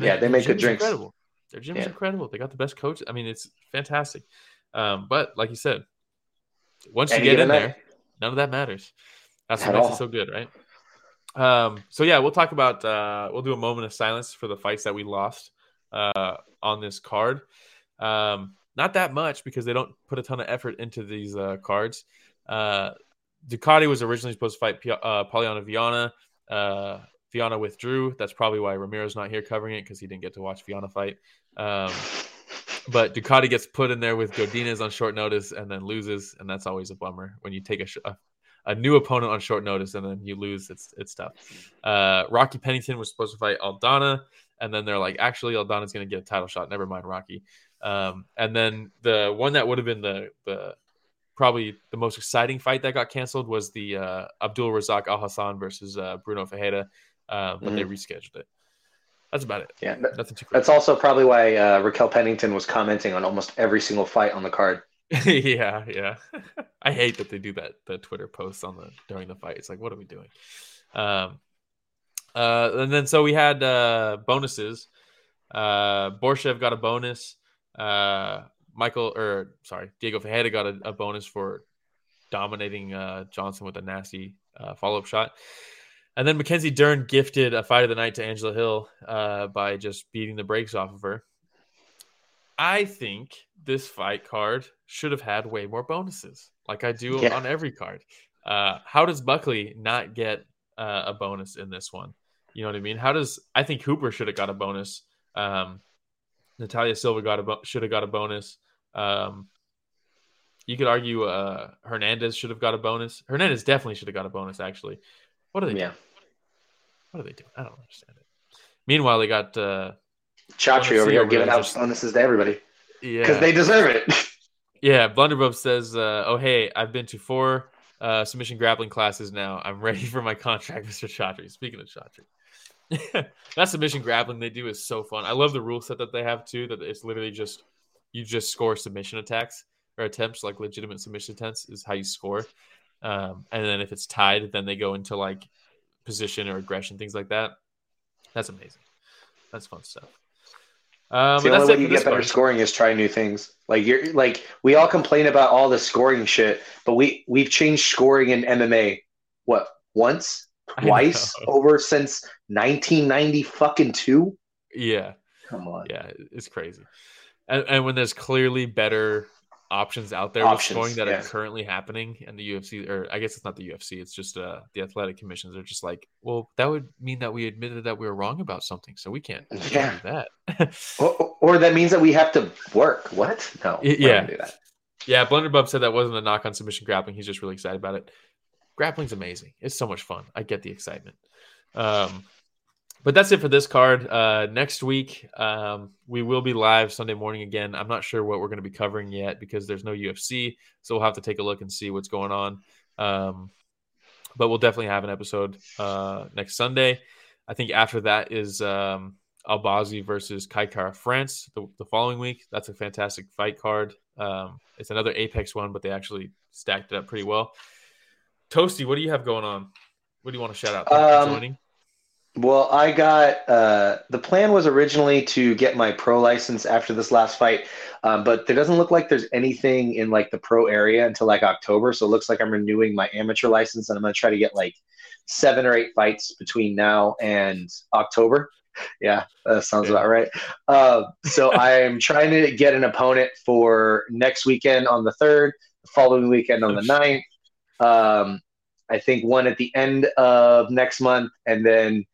Yeah, they make good drinks. Incredible. Their gym's Yeah. incredible. They got the best coach. I mean, it's fantastic. Um, but like you said, once you get in given there, none of that matters. That's what At makes all. it so good, right? Um, so yeah, we'll talk about uh we'll do a moment of silence for the fights that we lost uh on this card. Um not that much because they don't put a ton of effort into these uh cards. Uh Ducote was originally supposed to fight Pi- uh Polyana Viana. Uh Viana withdrew. That's probably why Ramiro's not here covering it because he didn't get to watch Viana fight. Um but Ducote gets put in there with Godinez on short notice and then loses, and that's always a bummer when you take a, sh- a, a new opponent on short notice and then you lose. It's it's tough. Uh, Rocky Pennington was supposed to fight Aldana, and then they're like, actually, Aldana's going to get a title shot. Never mind, Rocky. Um, and then the one that would have been the the probably the most exciting fight that got canceled was the uh, Abdul Razak Alhassan versus uh, Bruno Fajeda, uh, but they rescheduled it. That's about it. Yeah, that- Nothing too crazy. that's also probably why uh, Raquel Pennington was commenting on almost every single fight on the card. yeah, yeah. I hate that they do that. The Twitter posts on the during the fight. It's like, what are we doing? Um, uh, and then so we had uh bonuses. Uh, Borshchev got a bonus. Uh, Michael or sorry, Diego Ferreira got a, a bonus for dominating uh Johnson with a nasty uh, follow up shot. And then Mackenzie Dern gifted a fight of the night to Angela Hill uh, by just beating the brakes off of her. I think this fight card should have had way more bonuses, like I do Yeah. on every card. Uh, how does Buckley not get uh, a bonus in this one? You know what I mean? How does I think Hooper should have got a bonus? Um, Natalia Silva got a bo- should have got a bonus. Um, you could argue uh, Hernandez should have got a bonus. Hernandez definitely should have got a bonus. Actually, what are they? Yeah. doing? What are they doing? I don't understand it. Meanwhile, they got uh, Chatri over here giving out bonuses to everybody Yeah, because they deserve it. Yeah, Blunderbub says, uh, "Oh hey, I've been to four uh, submission grappling classes now. I'm ready for my contract, Mr. Chatri." Speaking of Chatri, that submission grappling they do is so fun. I love the rule set that they have too. That it's literally just you just score submission attacks or attempts, like legitimate submission attempts, is how you score. Um, and then if it's tied, then they go into like position or aggression, things like that. That's amazing. That's fun stuff. Um, the only way you get better card. scoring is try new things. Like you're like we all complain about all the scoring shit, but we we've changed scoring in MMA what once, twice over since 1990 fucking two. Yeah. Come on. yeah it's crazy and, and when there's clearly better options out there Options, with scoring that are currently happening and the UFC or I guess it's not the UFC, it's just uh the athletic commissions are just like, well, that would mean that we admitted that we were wrong about something, so we can't, we can't do that. Or, or that means that we have to work. What? No. Yeah. that. yeah, Blunderbub said that wasn't a knock on submission grappling. He's just really excited about it. Grappling's amazing. It's so much fun. I get the excitement. Um, but that's it for this card. Uh, next week, um, we will be live Sunday morning again. I'm not sure what we're going to be covering yet because there's no UFC, so we'll have to take a look and see what's going on. Um, but we'll definitely have an episode uh, next Sunday. I think after that is um, Albazi versus Kai Kara-France the, the following week. That's a fantastic fight card. Um, it's another Apex one, but they actually stacked it up pretty well. Toasty, what do you have going on? What do you want to shout out? For Um, joining. Well, I got uh, the plan was originally to get my pro license after this last fight, um, but there doesn't look like there's anything in like the pro area until like October. So it looks like I'm renewing my amateur license, and I'm gonna try to get like seven or eight fights between now and October. Yeah, that sounds about right. Uh, so I'm trying to get an opponent for next weekend on the third, the following weekend on the shit. ninth. Um, I think one at the end of next month, and then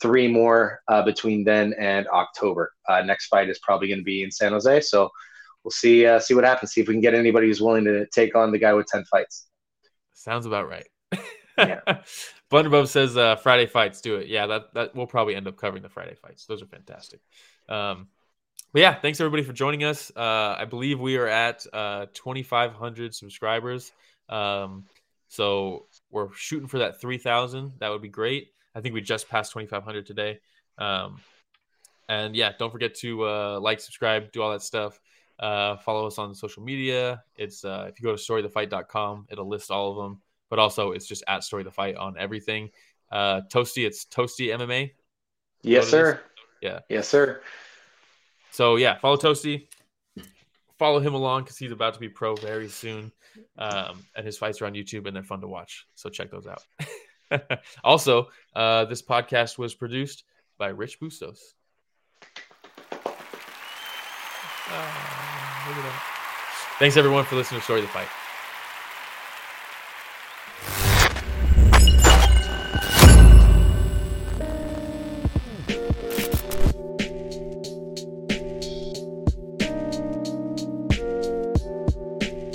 three more uh, between then and October. Uh, next fight is probably going to be in San Jose, so we'll see uh, see what happens. See if we can get anybody who's willing to take on the guy with ten fights. Sounds about right. Yeah. Blunderbub says uh, Friday fights. Do it. Yeah, that that we'll probably end up covering the Friday fights. Those are fantastic. Um, but yeah, thanks everybody for joining us. Uh, I believe we are at uh, 2,500 subscribers. Um, so we're shooting for that 3,000. That would be great. I think we just passed 2,500 today. Um, and yeah, don't forget to uh, like, subscribe, do all that stuff. Uh, follow us on social media. It's uh, if you go to storythefight.com, it'll list all of them. But also, it's just at Story the Fight on everything. Uh, Toasty, it's Toasty MMA. Yes, sir. Yeah. Yes, sir. So yeah, follow Toasty. Follow him along because he's about to be pro very soon, um, and his fights are on YouTube and they're fun to watch. So check those out. also, uh, this podcast was produced by Rich Bustos. That. Thanks everyone for listening to Story of the Fight.